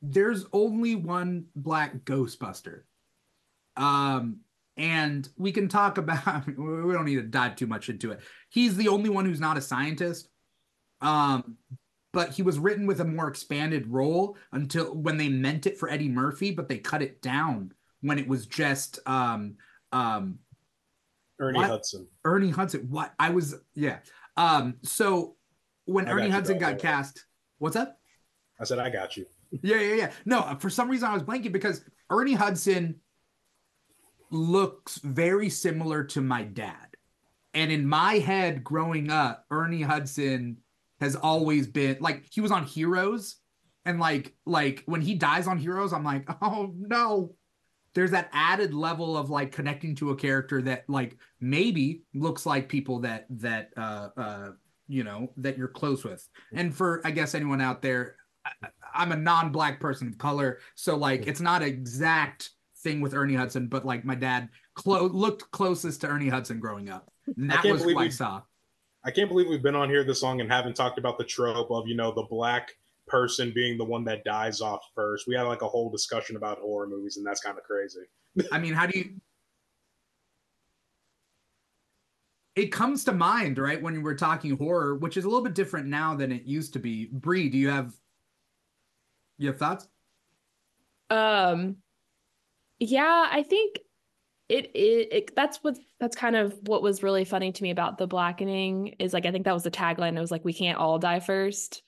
there's only one black Ghostbuster. Um and we can talk about we don't need to dive too much into it. He's the only one who's not a scientist. Um but he was written with a more expanded role until when they meant it for Eddie Murphy, but they cut it down when it was just um um ernie What? hudson Ernie Hudson. What I was yeah. Um so when I Ernie Hudson bro. got cast, what's up? i said i got you Yeah, yeah, yeah. No, for some reason I was blanking because Ernie Hudson looks very similar to my dad. And in my head growing up, Ernie Hudson has always been like he was on Heroes and like like when he dies on Heroes, I'm like, "Oh no." There's that added level of like connecting to a character that like maybe looks like people that that uh uh you know that you're close with. And for I guess anyone out there I- I'm a non-black person of color, so like it's not an exact thing with Ernie Hudson, but like my dad clo- looked closest to Ernie Hudson growing up. And that was believe I saw. I can't believe we've been on here this long and haven't talked about the trope of, you know, the black person being the one that dies off first. We had like a whole discussion about horror movies, and that's kind of crazy. I mean, how do you? It comes to mind, right, when we're talking horror, which is a little bit different now than it used to be. Bri, do you have you have thoughts? Um, yeah, I think it, it, it that's what that's kind of what was really funny to me about the blackening is like I think that was the tagline. It was like we can't all die first.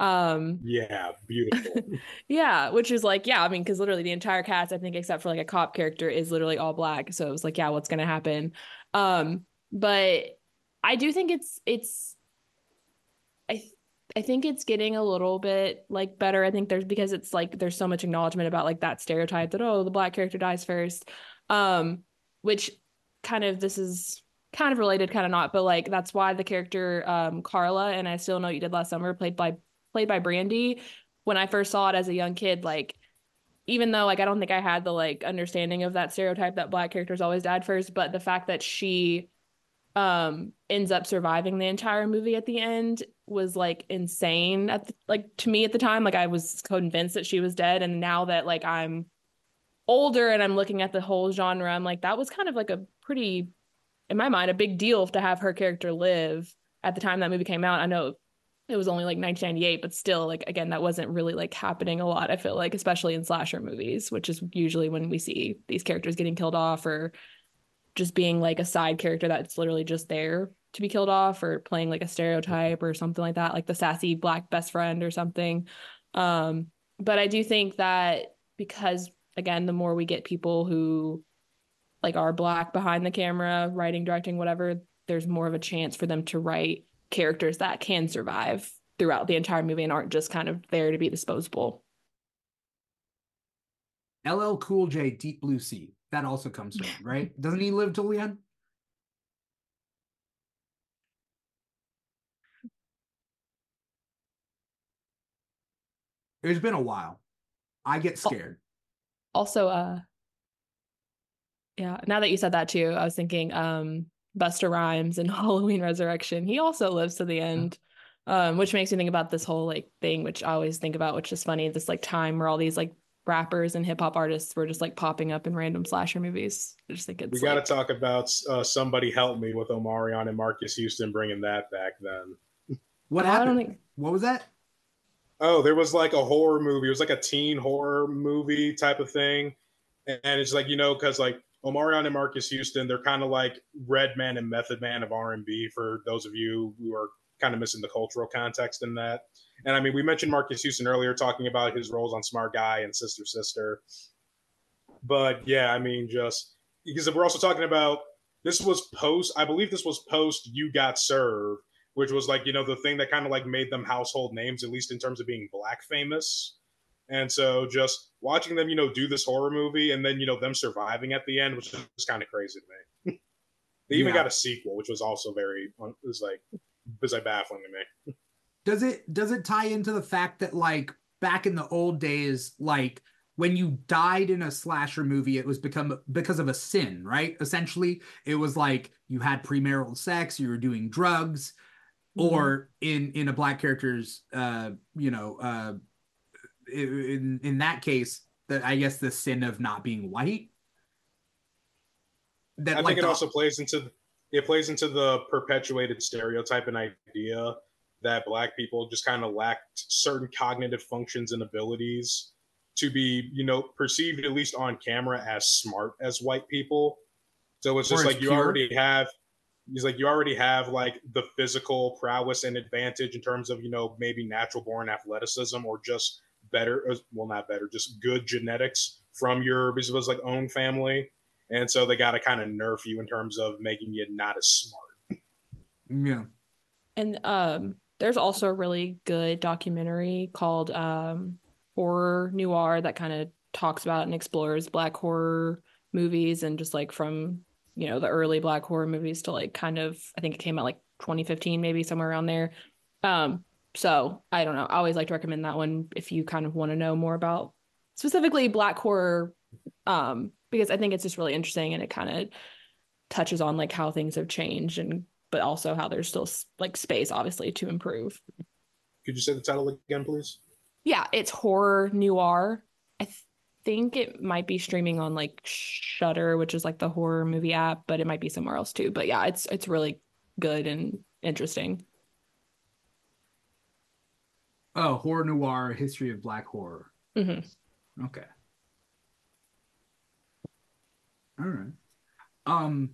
Um yeah, beautiful. yeah, which is like yeah, I mean cuz literally the entire cast I think except for like a cop character is literally all black. So it was like yeah, what's going to happen? Um but I do think it's it's I I think it's getting a little bit like better. I think there's because it's like there's so much acknowledgement about like that stereotype that oh the black character dies first um which kind of this is kind of related kind of not but like that's why the character um carla and i still know you did last summer played by played by brandy when i first saw it as a young kid like even though like i don't think i had the like understanding of that stereotype that black characters always died first but the fact that she um ends up surviving the entire movie at the end was like insane at the, like to me at the time like i was convinced that she was dead and now that like i'm older and I'm looking at the whole genre, I'm like, that was kind of like a pretty, in my mind, a big deal to have her character live at the time that movie came out. I know it was only like 1998, but still, like, again, that wasn't really like happening a lot, I feel like, especially in slasher movies, which is usually when we see these characters getting killed off or just being like a side character that's literally just there to be killed off or playing like a stereotype or something like that, like the sassy black best friend or something. Um, but I do think that because again, the more we get people who like are black behind the camera, writing, directing, whatever, there's more of a chance for them to write characters that can survive throughout the entire movie and aren't just kind of there to be disposable. LL Cool J, Deep Blue Sea. That also comes to mind, right? Doesn't he live till the end? It's been a while. I get scared also uh yeah now that you said that too i was thinking um busta rhymes and halloween resurrection he also lives to the end um which makes me think about this whole like thing which i always think about which is funny this like time where all these like rappers and hip-hop artists were just like popping up in random slasher movies i just think it's we got to talk about uh, somebody help me with omarion and Marques houston bringing that back then what happened think... what was that oh, there was like a horror movie. It was like a teen horror movie type of thing. And it's like, you know, because like Omarion and Marques Houston, they're kind of like Redman and Method Man of R&B for those of you who are kind of missing the cultural context in that. And I mean, we mentioned Marques Houston earlier talking about his roles on Smart Guy and Sister Sister. But yeah, I mean, just because we're also talking about this was post, I believe this was post You Got Served which was like you know the thing that kind of like made them household names at least in terms of being black famous and so just watching them you know do this horror movie and then you know them surviving at the end was just kind of crazy to me they even yeah. got a sequel which was also very it was like it was like baffling to me does it does it tie into the fact that like back in the old days like when you died in a slasher movie, it was become because of a sin, right? Essentially, it was like you had premarital sex, you were doing drugs, Mm-hmm. or in in a black character's uh you know uh in in that case that i guess the sin of not being white. That i like think it the, also plays into it plays into the perpetuated stereotype and idea that black people just kind of lacked certain cognitive functions and abilities to be you know perceived at least on camera as smart as white people. So it's just like you already have he's like you already have like the physical prowess and advantage in terms of you know maybe natural born athleticism or just better uh, well not better just good genetics from your was like own family. And so they got to kind of nerf you in terms of making you not as smart. Yeah. And um there's also a really good documentary called um horror noir that kind of talks about and explores black horror movies and just like from you know the early black horror movies to like kind of I think it came out like 2015 maybe somewhere around there. Um, so I don't know. I always like to recommend that one if you kind of want to know more about specifically black horror, um, because I think it's just really interesting and it kind of touches on like how things have changed and but also how there's still like space, obviously, to improve. Could you say the title again, please? Yeah, it's horror noir. I th- think it might be streaming on like Shudder, which is like the horror movie app, but it might be somewhere else too. But yeah, it's it's really good and interesting. Oh, horror noir, history of black horror. Mm-hmm. Okay. All right. Um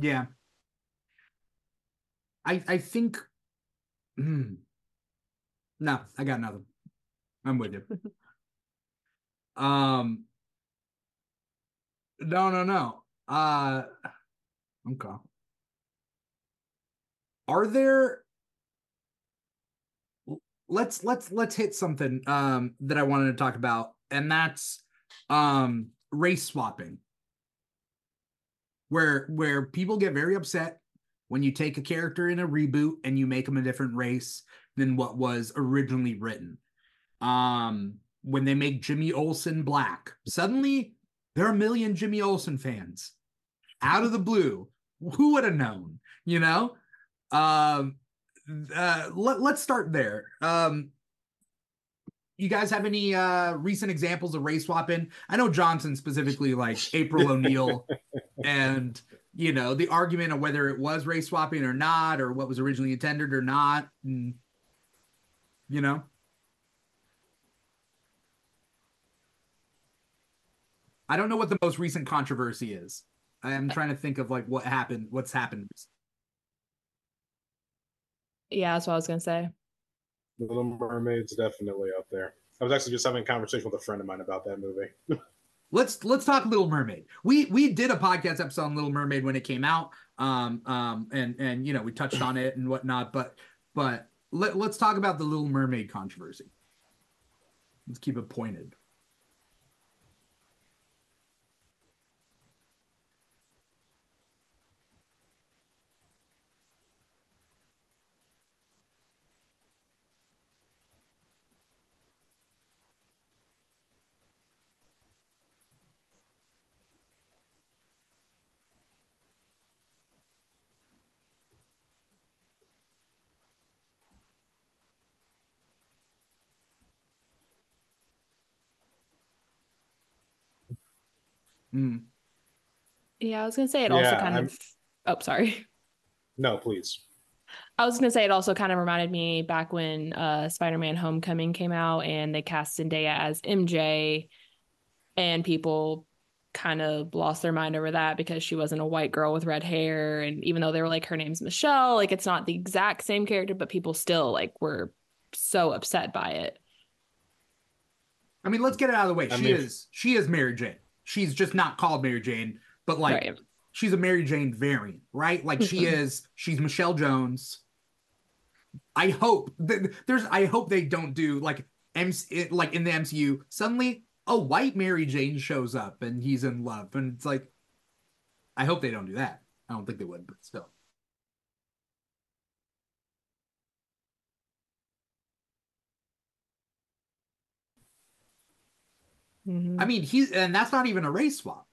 Yeah. I I think hmm. No, I got nothing. I'm with you. um No, no, no. Uh okay. Are there let's let's let's hit something um that I wanted to talk about and that's um race swapping where where people get very upset when you take a character in a reboot and you make them a different race than what was originally written. Um, when they make Jimmy Olsen black, suddenly there are a million Jimmy Olsen fans out of the blue. Who would have known? You know. Um, uh, let, let's start there. Um, you guys have any uh recent examples of race swapping? I know Johnson specifically like April O'Neil and you know the argument of whether it was race swapping or not or what was originally intended or not and you know I don't know what the most recent controversy is. I am trying to think of like what happened, what's happened. Yeah, that's what I was gonna say. Little Mermaid's definitely up there. I was actually just having a conversation with a friend of mine about that movie. let's let's talk Little Mermaid. We we did a podcast episode on Little Mermaid when it came out. Um um and and you know we touched on it and whatnot, but but let, let's talk about the Little Mermaid controversy. Let's keep it pointed. Mm. Yeah, I was gonna say it also kind I'm... of. Oh, sorry. No, please. I was gonna say it also kind of reminded me back when uh, Spider-Man: Homecoming came out and they cast Zendaya as MJ, and people kind of lost their mind over that because she wasn't a white girl with red hair, and even though they were like her name's Michelle, like it's not the exact same character, but people still like were so upset by it. I mean, let's get it out of the way. I she mean, is she is Mary Jane she's just not called Mary Jane, but like right. she's a Mary Jane variant, right? Like she mm-hmm. is, she's Michelle Jones. I hope there's, I hope they don't do like MC, like in the MCU, suddenly a white Mary Jane shows up and he's in love, and it's like, I hope they don't do that. I don't think they would, but still. Mhm. I mean, he's and that's not even a race swap.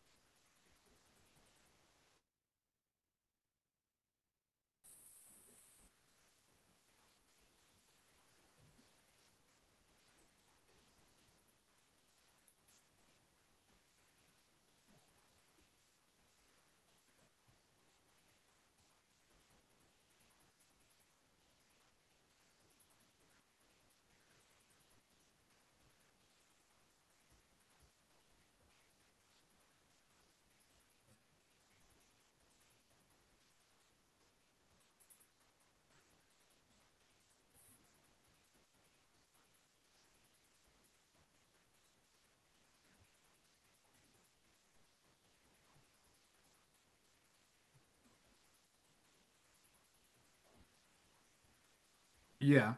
Yeah.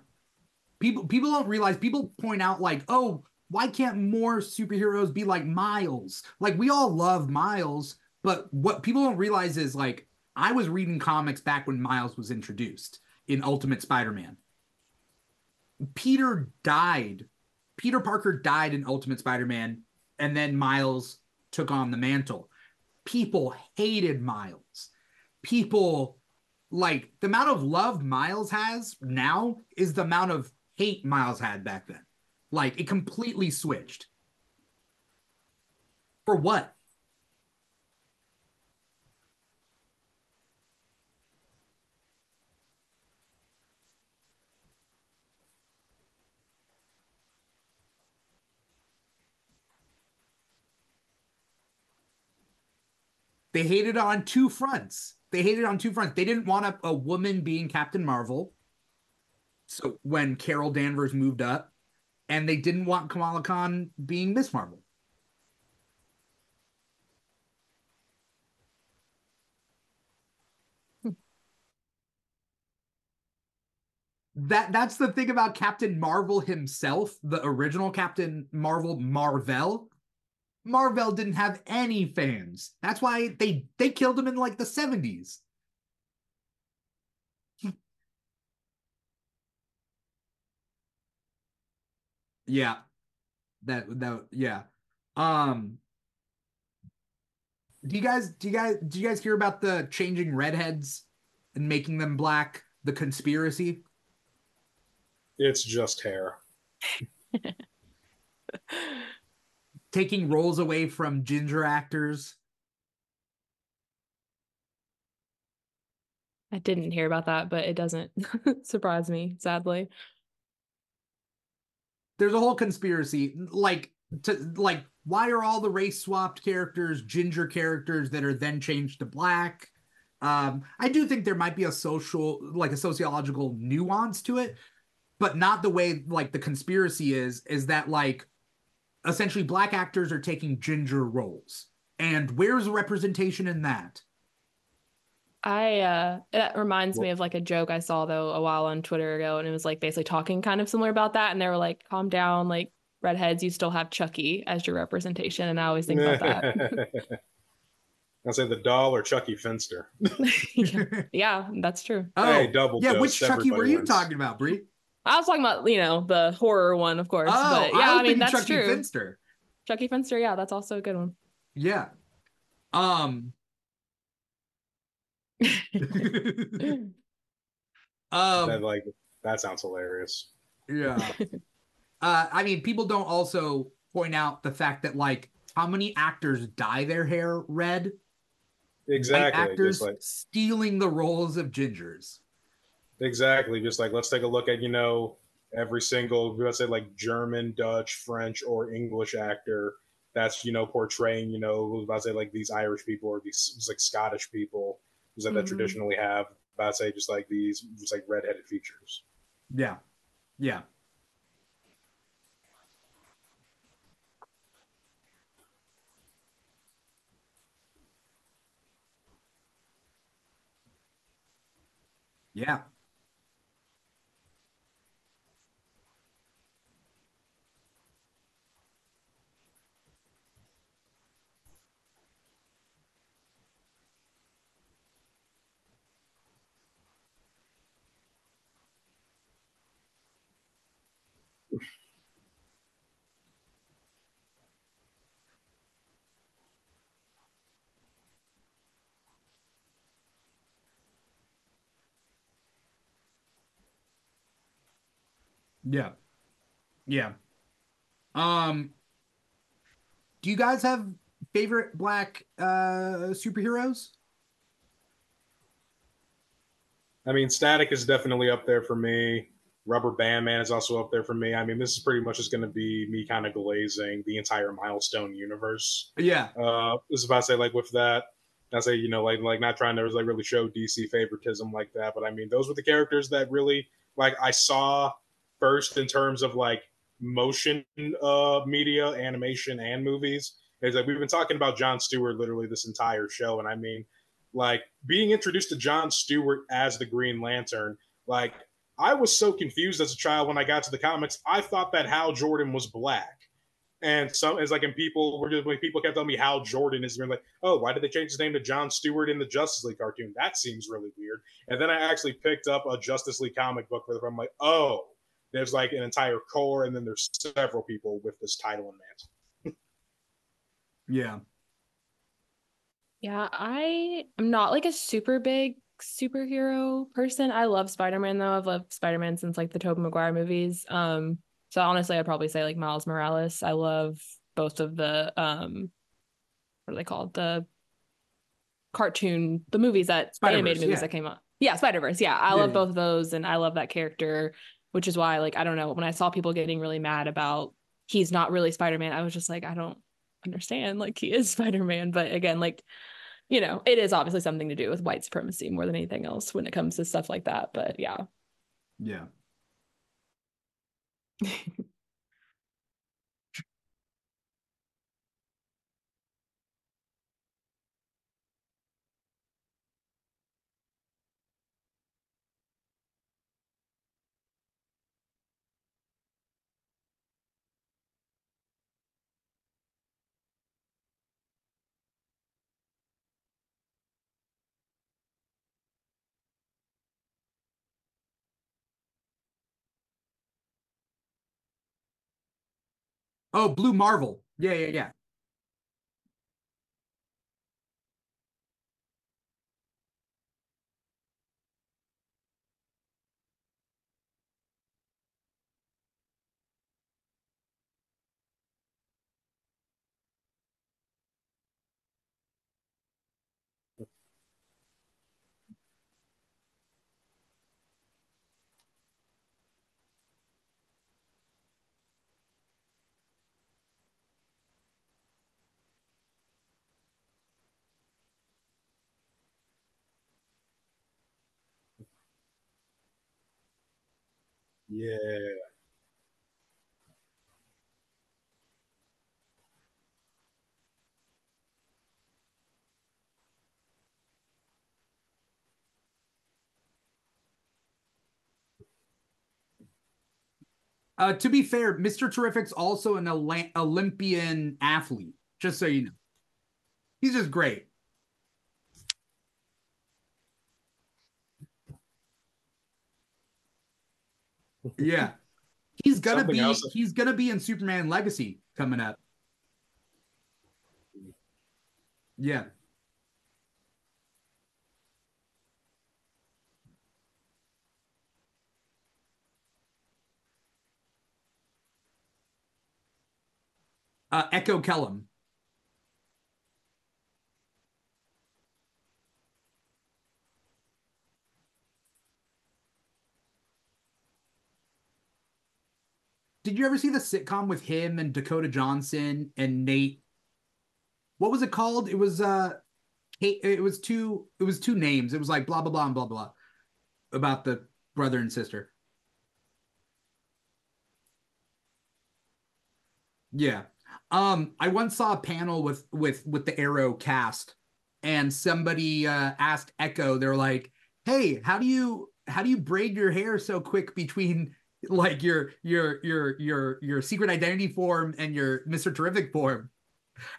People people don't realize people point out like, "Oh, why can't more superheroes be like Miles?" Like we all love Miles, but what people don't realize is like I was reading comics back when Miles was introduced in Ultimate Spider-Man. Peter died. Peter Parker died in Ultimate Spider-Man and then Miles took on the mantle. People hated Miles. People like the amount of love Miles has now is the amount of hate Miles had back then. Like it completely switched. For what? They hated on two fronts. They hated on two fronts. They didn't want a, a woman being Captain Marvel. So when Carol Danvers moved up, and they didn't want Kamala Khan being Miss Marvel. Hmm. That that's the thing about Captain Marvel himself, the original Captain Marvel Marvel. Marvel didn't have any fans. That's why they they killed him in like the 70s. Yeah. That that yeah. Um Do you guys do you guys do you guys hear about the changing redheads and making them black, the conspiracy? It's just hair. Taking roles away from ginger actors. I didn't hear about that, but it doesn't surprise me, sadly. there's a whole conspiracy like to like why are all the race swapped characters ginger characters that are then changed to black um i do think there might be a social like a sociological nuance to it but not the way like the conspiracy is is that like essentially black actors are taking ginger roles and where's the representation in that I uh that reminds me of like a joke I saw though a while on Twitter ago and it was like basically talking kind of similar about that and they were like calm down like redheads you still have Chucky as your representation and I always think about that. I'll say the doll or Chucky Finster. yeah. yeah, that's true. oh Hey, double yeah dose, which chucky were you wins. talking about Bri I was talking about, you know, the horror one, of course. oh but yeah, I, I, mean thinking that's chucky true. finster Chucky Finster, yeah, that's also a good one. Yeah. Um. um. that like that sounds hilarious. Yeah. Uh, I mean, people don't also point out the fact that like how many actors dye their hair red. White Exactly. actors like stealing the roles of gingers. Exactly. Just like let's take a look at you know every single let's say like German, Dutch, French, or English actor that's you know portraying you know about to say like these Irish people or these like Scottish people just like that mm-hmm. traditionally have about to say just like these just like redheaded features. Yeah. Yeah. Yeah. Yeah. Yeah. Um do you guys have favorite black uh superheroes? I mean, Static is definitely up there for me. Rubber Band Man is also up there for me. I mean, this is pretty much just going to be me kind of glazing the entire Milestone universe. Yeah. Uh, was about to say like with that, I say you know like like not trying to like really show DC favoritism like that, but I mean those were the characters that really like I saw first in terms of like motion uh media, animation, and movies. It's like we've been talking about John Stewart literally this entire show, and I mean like being introduced to John Stewart as the Green Lantern, like I was so confused as a child when I got to the comics. I thought that Hal Jordan was black. And some it's like, and people were just when people kept telling me Hal Jordan is like, oh, why did they change his name to John Stewart in the Justice League cartoon? That seems really weird. And then I actually picked up a Justice League comic book where I'm like, oh, there's like an entire corps, and then there's several people with this title and mantle. yeah. Yeah, I am not like a super big superhero person. I love Spider-Man though. I've loved Spider-Man since like the Tobey Maguire movies. Um, so honestly, I'd probably say like Miles Morales. I love both of the um what are they called? The cartoon, the movies that the animated movies yeah. that came out. Yeah, Spider-Verse. Yeah, I Yeah, love both of those and I love that character, which is why like I don't know, when I saw people getting really mad about he's not really Spider-Man, I was just like I don't understand like he is Spider-Man, but again, like you know, it is obviously something to do with white supremacy more than anything else when it comes to stuff like that, but yeah. Yeah. Oh, Blue Marvel. Yeah, yeah, yeah. Yeah. Uh, to be fair, Mr. Terrific's also an Olympian athlete, just so you know. He's just great. Yeah. He's gonna Something be else- he's gonna be in Superman Legacy coming up. Yeah. Uh, Echo Kellum. Did you ever see the sitcom with him and Dakota Johnson and Nate? What was it called? It was uh it was two it was two names. It was like blah blah blah and blah blah about the brother and sister. Yeah. Um I once saw a panel with with with the Arrow cast and somebody uh asked Echo they're like, "Hey, how do you how do you braid your hair so quick between like your your your your your secret identity form and your Mr. Terrific form?"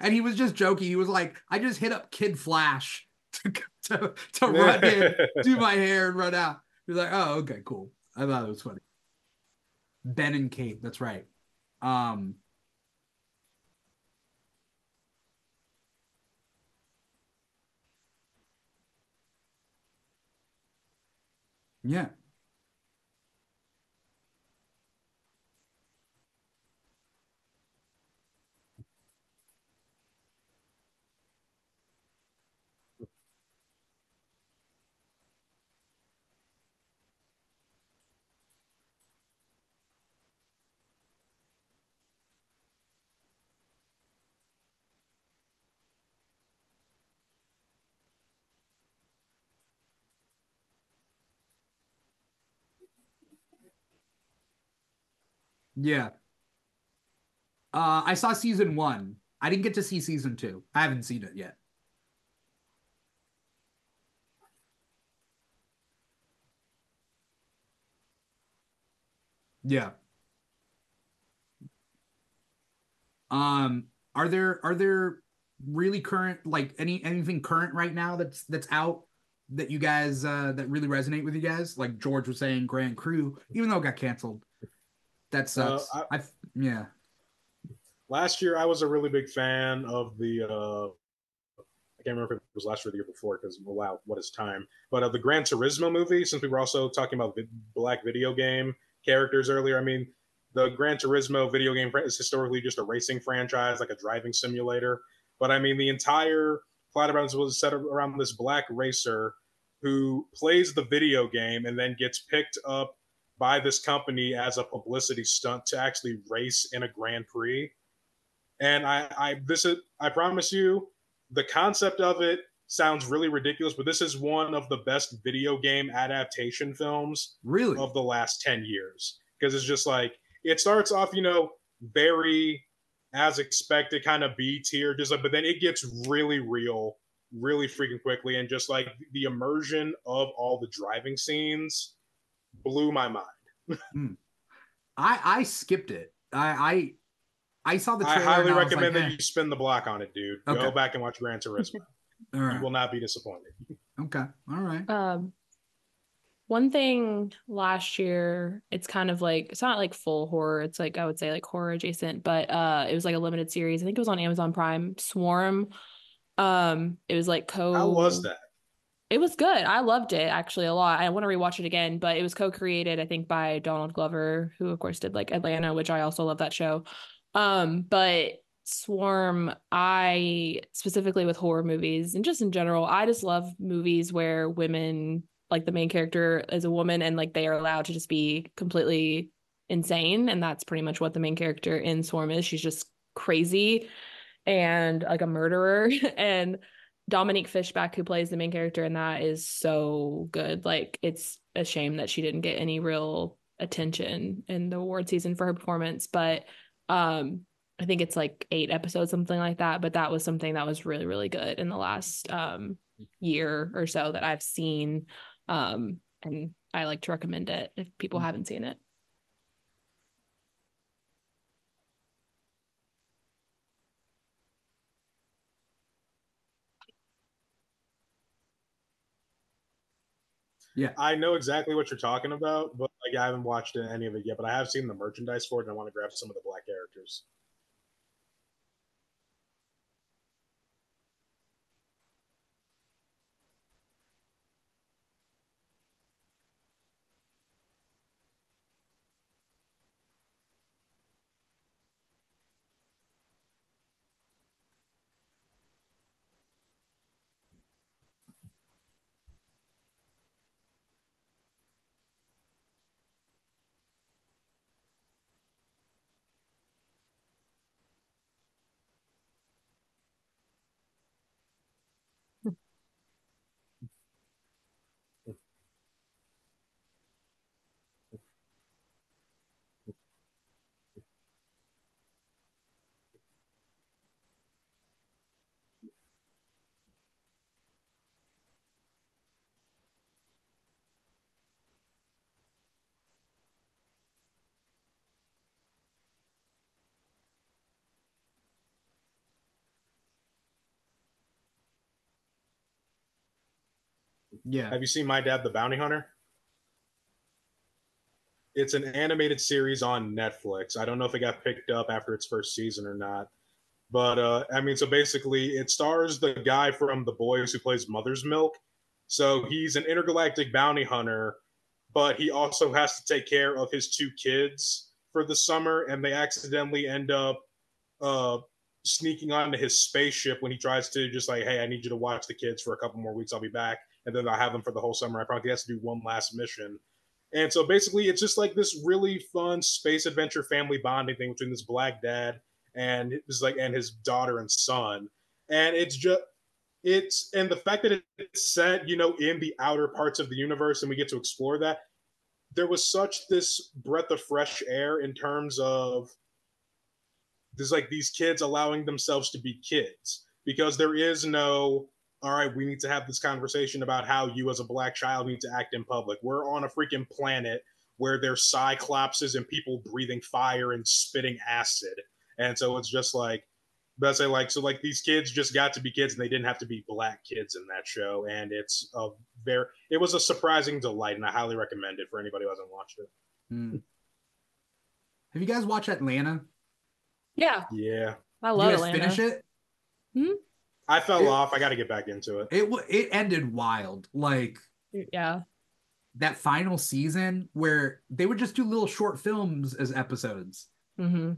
And he was just joking. He was like, "I just hit up Kid Flash to to, to run in, do my hair and run out." He's like, "Oh, okay, cool." I thought it was funny. Ben and Kate. That's right. Um, yeah. Yeah. Uh, I saw season one. I didn't get to see season two. I haven't seen it yet. Yeah. Um, are there are there really current like any anything current right now that's that's out that you guys uh that really resonate with you guys? Like George was saying, Grand Crew, even though it got canceled. That sucks. Uh, I, yeah. Last year, I was a really big fan of the. Uh, I can't remember if it was last year or the year before because wow, what is time? But of uh, the Gran Turismo movie, since we were also talking about black video game characters earlier, I mean, the Gran Turismo video game is historically just a racing franchise, like a driving simulator. But I mean, the entire plot around was set around this black racer who plays the video game and then gets picked up by this company as a publicity stunt to actually race in a Grand Prix. And I, I this is I promise you, the concept of it sounds really ridiculous, but this is one of the best video game adaptation films really of the last 10 years. Because it's just like it starts off, you know, very as expected, kind of B tier, just like, but then it gets really real, really freaking quickly, and just like the immersion of all the driving scenes blew my mind. mm. I I skipped it. I I, I saw the. I highly recommend like, that eh. you spin the block on it, dude. Okay. Go back and watch Gran Turismo. all right. You will not be disappointed. Okay. All right. Um, one thing last year, it's kind of like it's not like full horror. It's like I would say like horror adjacent, but uh, it was like a limited series. I think it was on Amazon Prime. Swarm. Um, it was like co. How was that? It was good. I loved it actually a lot. I want to rewatch it again, but it was co-created, I think, by Donald Glover, who of course did like Atlanta, which I also love that show. Um, but Swarm, I specifically with horror movies and just in general, I just love movies where women, like the main character is a woman and like they are allowed to just be completely insane. And that's pretty much what the main character in Swarm is. She's just crazy and like a murderer. and Dominique Fishback, who plays the main character in that, is so good. Like it's a shame that she didn't get any real attention in the award season for her performance. But um I think it's like eight episodes, something like that. But that was something that was really, really good in the last um year or so that I've seen. Um and I like to recommend it if people mm. haven't seen it. Yeah, I know exactly what you're talking about, but like I haven't watched any of it yet. But I have seen the merchandise for it, and I want to grab some of the black characters. Yeah. Have you seen My Dad the Bounty Hunter? it's an animated series on Netflix. I don't know if it got picked up after its first season or not. But uh, I mean, so basically, it stars the guy from The Boys who plays Mother's Milk. So he's an intergalactic bounty hunter, but he also has to take care of his two kids for the summer, and they accidentally end up uh, sneaking onto his spaceship when he tries to just like, hey, I need you to watch the kids for a couple more weeks. I'll be back, and then I'll have them for the whole summer. I probably has to do one last mission. And so basically, it's just like this really fun space adventure family bonding thing between this black dad and his like and his daughter and son. And it's just it's and the fact that it's set, you know, in the outer parts of the universe, and we get to explore that. There was such this breath of fresh air in terms of there's like these kids allowing themselves to be kids because there is no all right, we need to have this conversation about how you as a black child need to act in public. We're on a freaking planet where there's cyclopses and people breathing fire and spitting acid. And so it's just like but say like so like these kids just got to be kids and they didn't have to be black kids in that show and it's a very it was a surprising delight and i highly recommend it for anybody who hasn't watched it Hmm. Have you guys watched Atlanta? Yeah, yeah I Did love you guys Atlanta. finish it? I fell It- off i got to get back into it It it ended wild. Like Yeah, that final season where they would just do little short films as episodes. hmm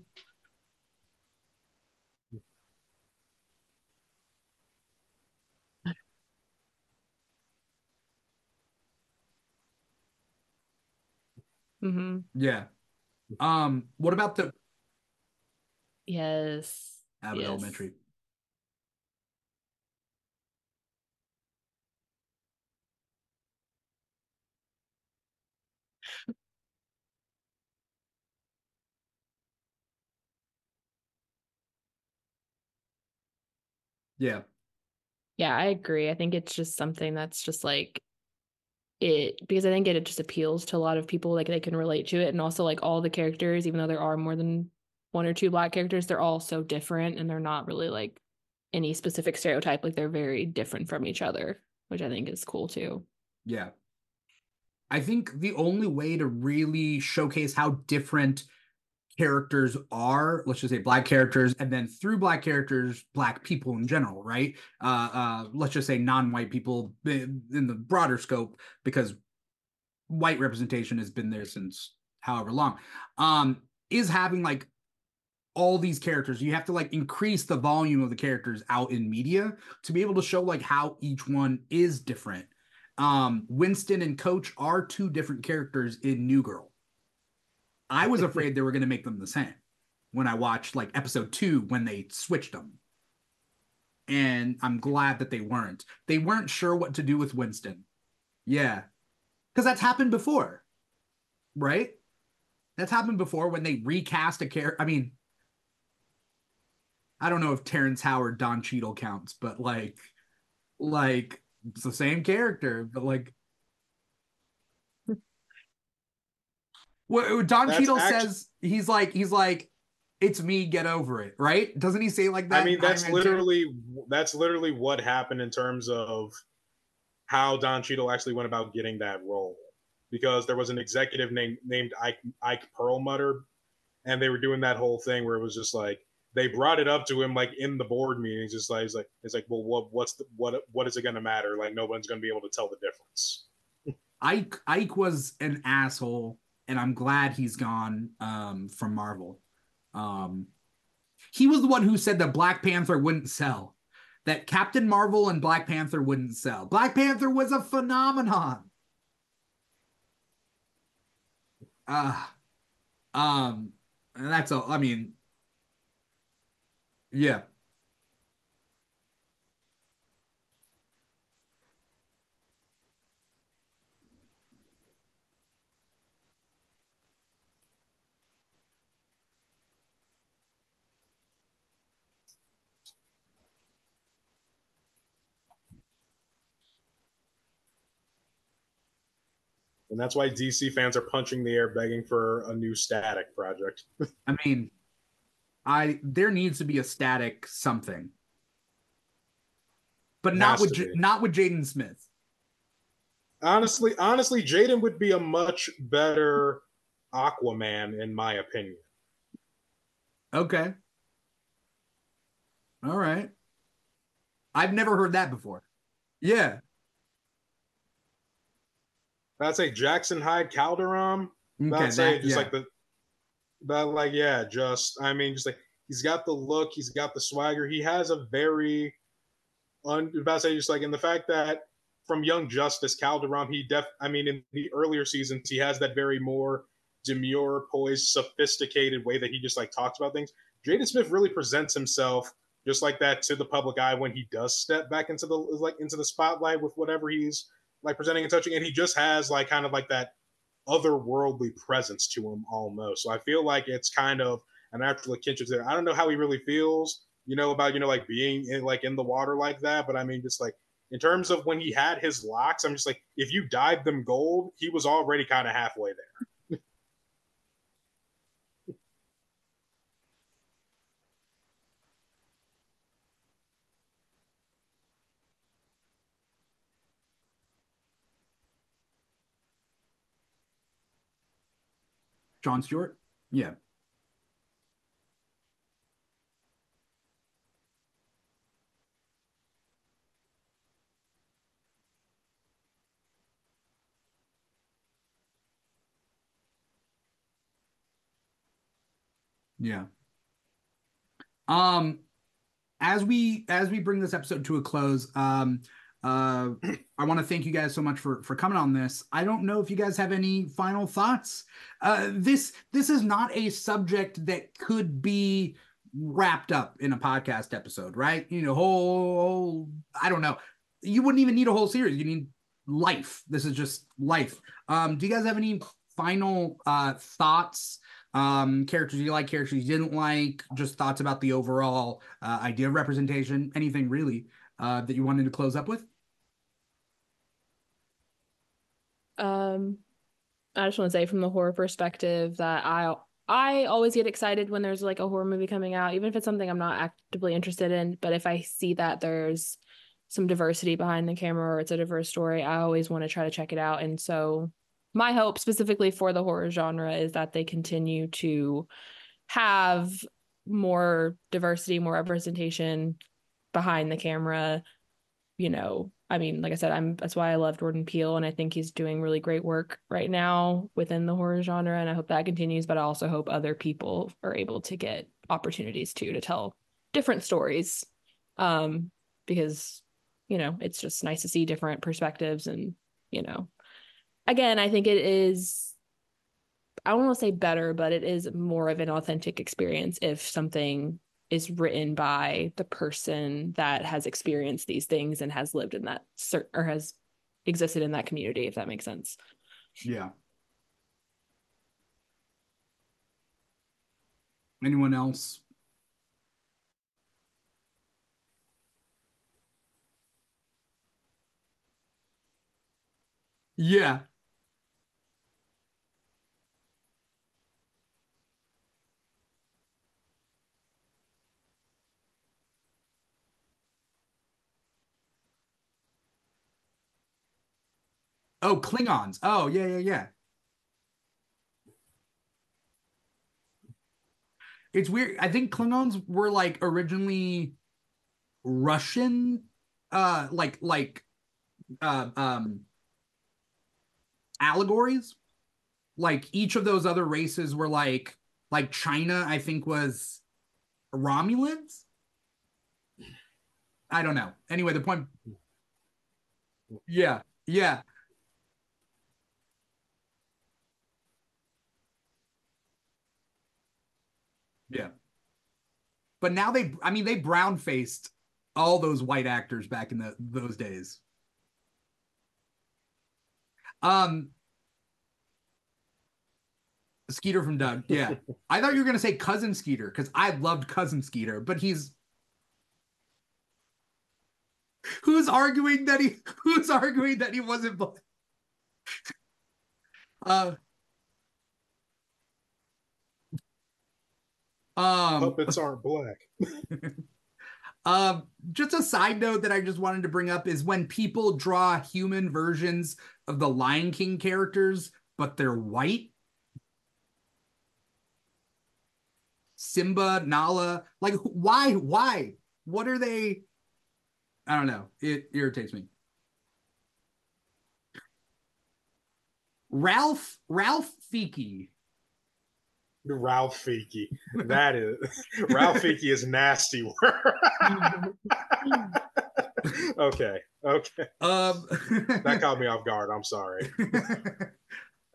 hmm Yeah. Um. What about the Yes. Abbott Yes. Elementary? Yeah. Yeah, I agree. I think it's just something that's just like it because I think it, it just appeals to a lot of people. Like they can relate to it, and also like all the characters, even though there are more than one or two black characters, they're all so different, and they're not really like any specific stereotype. Like they're very different from each other, which I think is cool too. Yeah. I think the only way to really showcase how different characters are, let's just say black characters, and then through black characters, black people in general, right? Uh, uh, let's just say non-white people in the broader scope, because white representation has been there since however long. Um, is having like all these characters you have to like increase the volume of the characters out in media to be able to show like how each one is different um winston and coach are two different characters in new girl i was afraid they were going to make them the same when i watched like episode two when they switched them and i'm glad that they weren't. They weren't sure what to do with winston. Yeah. Because that's happened before right? That's happened before when they recast a character i mean I don't know if Terrence Howard, Don Cheadle counts, but like, like it's the same character, but like, what Don That's Cheadle says, he's like, he's like, it's me, get over it, right? Doesn't he say like that? I mean, that's literally that's literally what happened in terms of how Don Cheadle actually went about getting that role, because there was an executive named named Ike, Ike Perlmutter, and they were doing that whole thing where it was just like they brought it up to him like in the board meetings, just like it's like it's like, well, what what's the what what is it going to matter? Like no one's going to be able to tell the difference. Ike Ike was an asshole, and I'm glad he's gone um, from Marvel. Um, he was the one who said that Black Panther wouldn't sell, that Captain Marvel and Black Panther wouldn't sell. Black Panther was a phenomenon. Uh, um, and that's all. I mean, yeah. And that's why DC fans are punching the air begging for a new static project. I mean, I there needs to be a static something, but not with J- not with Jaden Smith. honestly, honestly, Jaden would be a much better Aquaman, in my opinion. Okay. All right. I've never heard that before. Yeah. I'd say Jackson Hyde Kaldur'ahm. Okay. I'd say that- just yeah. like the, but like yeah, just I mean, just like he's got the look, he's got the swagger. He has a very, un, about to say just like in the fact that from Young Justice Kaldur'ahm, he def. I mean, in the earlier seasons, he has that very more demure, poised, sophisticated way that he just like talks about things. Jaden Smith really presents himself just like that to the public eye when he does step back into the like into the spotlight with whatever he's like presenting and touching, and he just has like kind of like that otherworldly presence to him almost. So I feel like it's kind of an actual kinship there. I don't know how he really feels, you know, about you know like being in like in the water like that, but I mean just like in terms of when he had his locks, I'm just like if you dyed them gold, he was already kind of halfway there. John Stewart? Yeah. Yeah. Um as we as we bring this episode to a close, um uh I want to thank you guys so much for for coming on this. I don't know if you guys have any final thoughts. Uh this this is not a subject that could be wrapped up in a podcast episode, right? You know, whole I don't know. You wouldn't even need a whole series. You need life. This is just life. Um do you guys have any final uh thoughts um characters you like characters you didn't like just thoughts about the overall uh, idea of representation anything really uh that you wanted to close up with Um, I just want to say from the horror perspective that I I always get excited when there's like a horror movie coming out, even if it's something I'm not actively interested in. But if I see that there's some diversity behind the camera or it's a diverse story, I always want to try to check it out. And so my hope specifically for the horror genre is that they continue to have more diversity, more representation behind the camera. You know, I mean, like I said, I'm that's why I love Jordan Peele, and I think he's doing really great work right now within the horror genre, and I hope that continues. But I also hope other people are able to get opportunities too to tell different stories, um, because you know it's just nice to see different perspectives, and you know, again, I think it is. I don't want to say better, but it is more of an authentic experience if something is written by the person that has experienced these things and has lived in that cer- or has existed in that community if that makes sense. Yeah. Anyone else? Yeah Oh, Klingons. Oh, yeah, yeah, yeah. It's weird. I think Klingons were like originally Russian, uh, like like uh, um allegories. Like each of those other races were like like China. I think was Romulans. I don't know. Anyway, the point. Yeah, yeah. Yeah. But now they I mean they brown faced all those white actors back in the those days. Um Skeeter from Doug. Yeah. I thought you were gonna say cousin Skeeter because I loved cousin Skeeter, but he's who's arguing that he who's arguing that he wasn't black? uh um Puppets aren't black. Um, just a side note that I just wanted to bring up is when people draw human versions of the Lion King characters, but they're white. Simba, Nala. Like, why? Why? What are they? I don't know. It irritates me. Ralph Ralph Feeke. Rafiki. That is Rafiki is nasty work. okay. Okay. Um That caught me off guard. I'm sorry.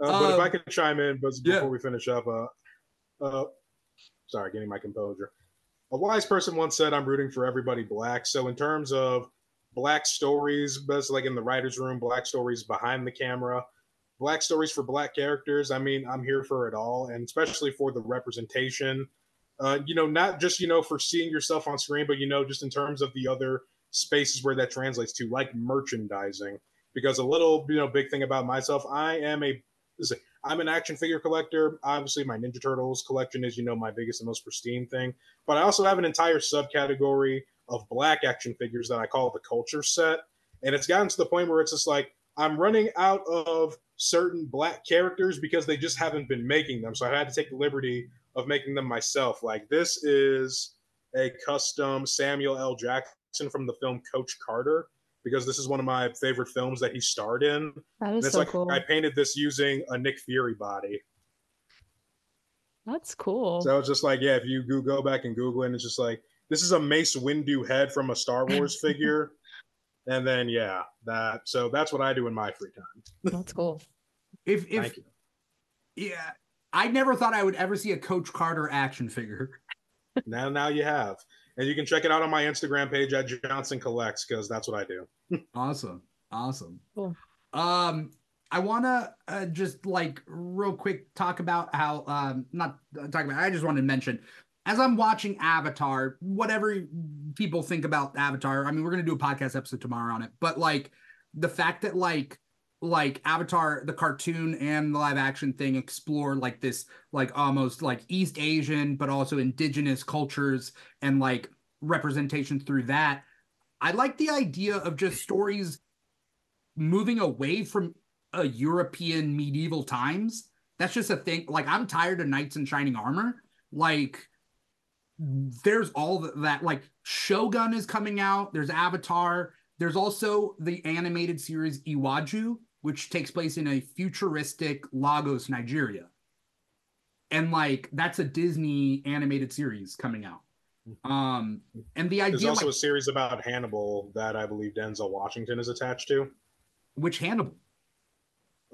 Uh, but if I Um, could chime in, but yeah. before we finish up, uh, uh, sorry, getting my composure. A wise person once said, "I'm rooting for everybody black." So, in terms of black stories, best like in the writers' room, black stories behind the camera, black stories for black characters. I mean, I'm here for it all, and especially for the representation. Uh, you know, not just you know for seeing yourself on screen, but you know, just in terms of the other spaces where that translates to, like merchandising. Because a little, you know, big thing about myself, I am a I'm an action figure collector. Obviously, my Ninja Turtles collection is, you know, my biggest and most pristine thing. But I also have an entire subcategory of black action figures that I call the culture set. And it's gotten to the point where it's just like I'm running out of certain black characters because they just haven't been making them. So I had to take the liberty of making them myself. Like this is a custom Samuel L. Jackson from the film Coach Carter because this is one of my favorite films that he starred in. That And it's so like cool. I painted this using a Nick Fury body. That's cool. So it's just like, yeah, if you go, go back and Google it, and it's just like, this is a Mace Windu head from a Star Wars figure. And then, yeah, that. So that's what I do in my free time. That's cool. if if Thank you. yeah, I never thought I would ever see a Coach Carter action figure. Now, now you have. And you can check it out on my Instagram page at Johnson Collects because that's what I do. Awesome. Awesome. Cool. Um, I want to uh, just like real quick talk about how um not talk about. I just wanted to mention as I'm watching Avatar, whatever people think about Avatar. I mean, we're gonna do a podcast episode tomorrow on it, but like the fact that like like Avatar, the cartoon and the live action thing explore like this like almost like East Asian, but also indigenous cultures and like representation through that. I like the idea of just stories moving away from a European medieval times. That's just a thing. Like I'm tired of knights in shining armor. Like there's all that. Like Shogun is coming out. There's Avatar. There's also the animated series Iwaju, which takes place in a futuristic Lagos, Nigeria. And like that's a Disney animated series coming out. Um, and the There's idea, also like, a series about Hannibal that I believe Denzel Washington is attached to. which Hannibal?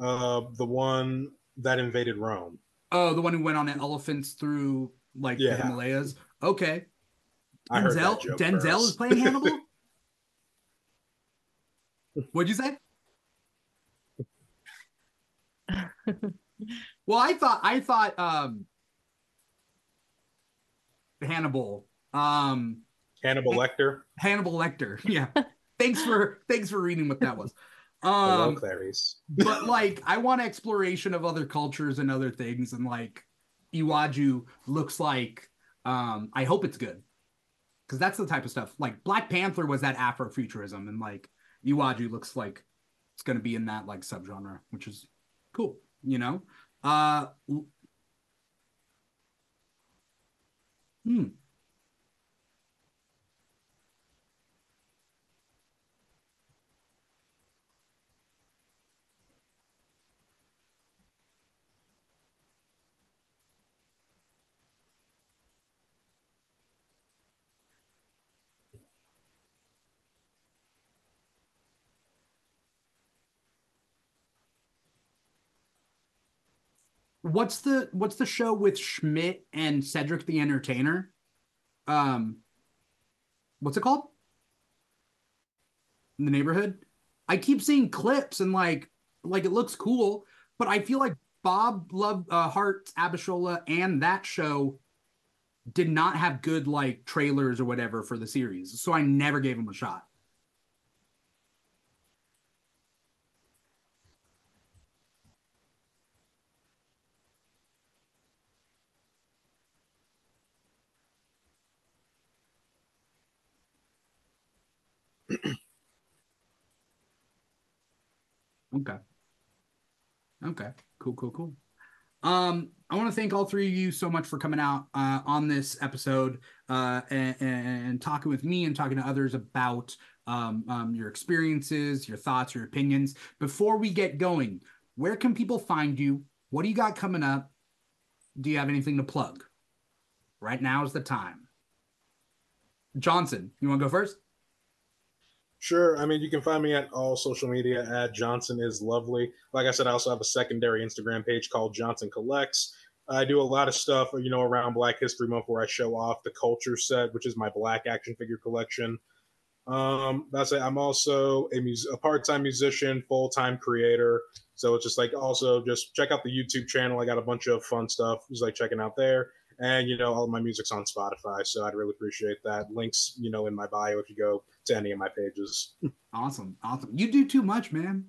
Uh, the one that invaded Rome. Oh, the one who went on elephants through like the Himalayas. Okay. I Denzel Denzel first. is playing Hannibal. What'd you say? well, I thought I thought um Hannibal. Um Hannibal Lecter. Hannibal Lecter. Yeah. thanks for thanks for reading what that was. Hello, Um Clarice. but like I want exploration of other cultures and other things and like Iwaju looks like um I hope it's good. Cuz that's the type of stuff. Like Black Panther was that Afrofuturism and like Iwaju looks like it's going to be in that like subgenre, which is cool, you know? Uh Hmm. What's the what's the show with Schmidt and Cedric the Entertainer? Um what's it called? In the neighborhood? I keep seeing clips and like like it looks cool, but I feel like Bob Love uh, Hart Abishola and that show did not have good like trailers or whatever for the series. So I never gave them a shot. Okay. Okay. Cool, cool, cool. Um, I want to thank all three of you so much for coming out uh, on this episode uh, and, and, talking with me and talking to others about um, um, your experiences, your thoughts, your opinions. Before we get going, where can people find you? What do you got coming up? Do you have anything to plug? Right now is the time. Johnson, you want to go first? Sure. I mean, you can find me at all social media at Johnson is lovely. Like I said, I also have a secondary Instagram page called Johnson Collects. I do a lot of stuff, you know, around Black History Month where I show off the culture set, which is my black action figure collection. Um, that's it. I'm also a, mus- a part-time musician, full-time creator. So it's just like also just check out the YouTube channel. I got a bunch of fun stuff. Just like checking out there. And you know, all my music's on Spotify, so I'd really appreciate that. Links, you know, in my bio if you go to any of my pages. awesome, awesome. You do too much, man.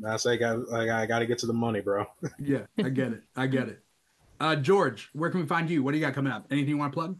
That's like I, I, I got to get to the money, bro. yeah, I get it. I get it. Uh, George, where can we find you? What do you got coming up? Anything you want to plug?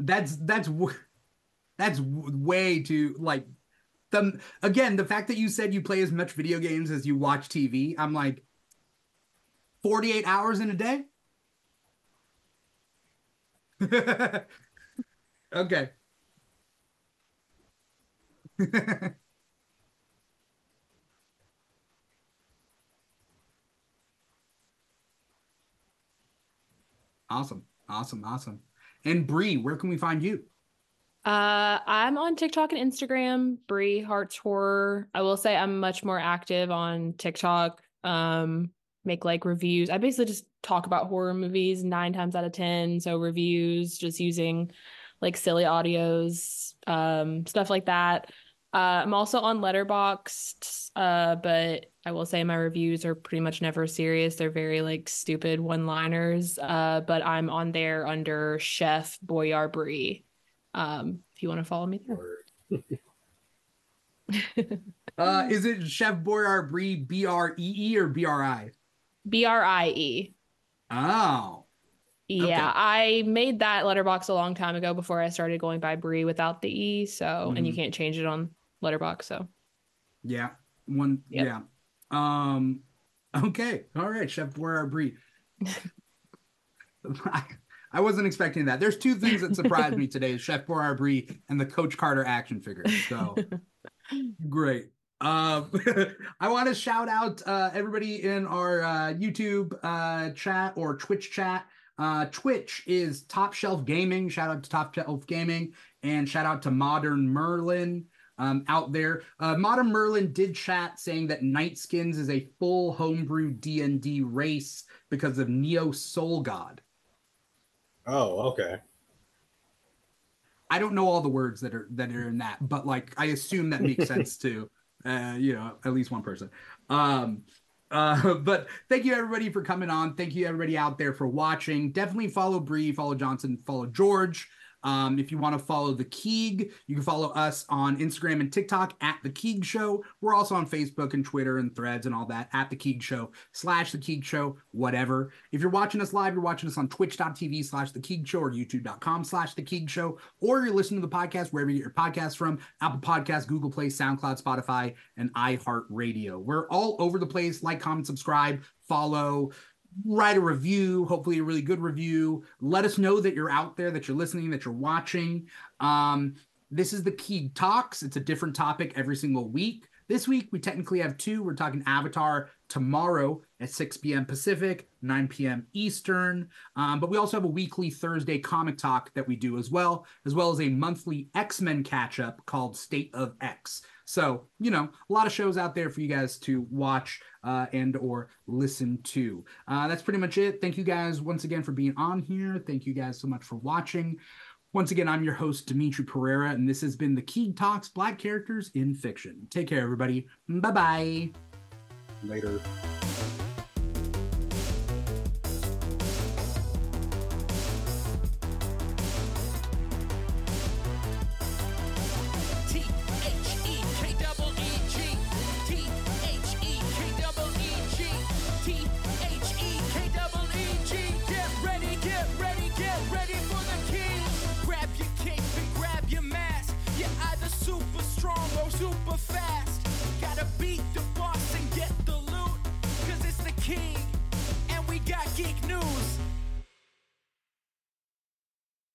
That's that's that's way too like the again the fact that you said you play as much video games as you watch TV. I'm like 48 hours in a day. okay. awesome. Awesome. Awesome. And Bri, where can we find you? Uh, I'm on TikTok and Instagram, Bri Hearts Horror. I will say I'm much more active on TikTok. Um, make like reviews. I basically just talk about horror movies nine times out of ten. So reviews, just using like silly audios, um, stuff like that. Uh, I'm also on Letterboxd, uh, but I will say my reviews are pretty much never serious. They're very like stupid one-liners. Uh, but I'm on there under Chef Boyar Brie. Um, if you want to follow me there. uh, is it Chef Boyar Brie B R E E or B R I? B R I E. Oh. Yeah, okay. I made that Letterboxd a long time ago before I started going by Bri without the E. So, mm-hmm. and you mm-hmm. can't change it on Letterboxd so. Yeah one yep. yeah. Um okay all right chef Boyar Brie I, I wasn't expecting that. There's two things that surprised me today chef Boyar Brie and the coach carter action figure so. Great. Um, I want to shout out uh, everybody in our uh, YouTube uh, chat or Twitch chat. Uh, Twitch is Top Shelf Gaming. Shout out to Top Shelf Gaming and shout out to Modern Merlin um, out there. Uh, Modern Merlin did chat saying that Night Skins is a full homebrew D and D race because of Neo Soul God. Oh, okay. I don't know all the words that are that are in that, but like I assume that makes sense to uh, you know at least one person. Um, uh, but thank you everybody for coming on. Thank you everybody out there for watching. Definitely follow Bri, follow Johnson, follow George. Um, if you want to follow the Keeg, you can follow us on Instagram and TikTok at the Keeg Show. We're also on Facebook and Twitter and Threads and all that at the Keeg Show slash the Keeg Show, whatever. If you're watching us live, you're watching us on Twitch.tv slash the Keeg Show or YouTube.com slash the Keeg Show, or you're listening to the podcast wherever you get your podcasts from: Apple Podcasts, Google Play, SoundCloud, Spotify, and iHeartRadio. We're all over the place. Like, comment, subscribe, follow write a review, hopefully a really good review. Let us know that you're out there, that you're listening, that you're watching. Um, this is the Keeg Talks. It's a different topic every single week. This week, we technically have two. We're talking Avatar tomorrow at 6 p.m. Pacific, 9 p.m. Eastern. Um, but we also have a weekly Thursday comic talk that we do as well, as well as a monthly X Men catch up called State of X. So, you know, a lot of shows out there for you guys to watch uh, and or listen to. Uh, that's pretty much it. Thank you guys once again for being on here. Thank you guys so much for watching. Once again, I'm your host, Dimithri Perera, and this has been the Keeg Talks Black Characters in Fiction. Take care, everybody. Bye bye. Later. Super fast. Gotta beat the boss and get the loot. Cause it's the king.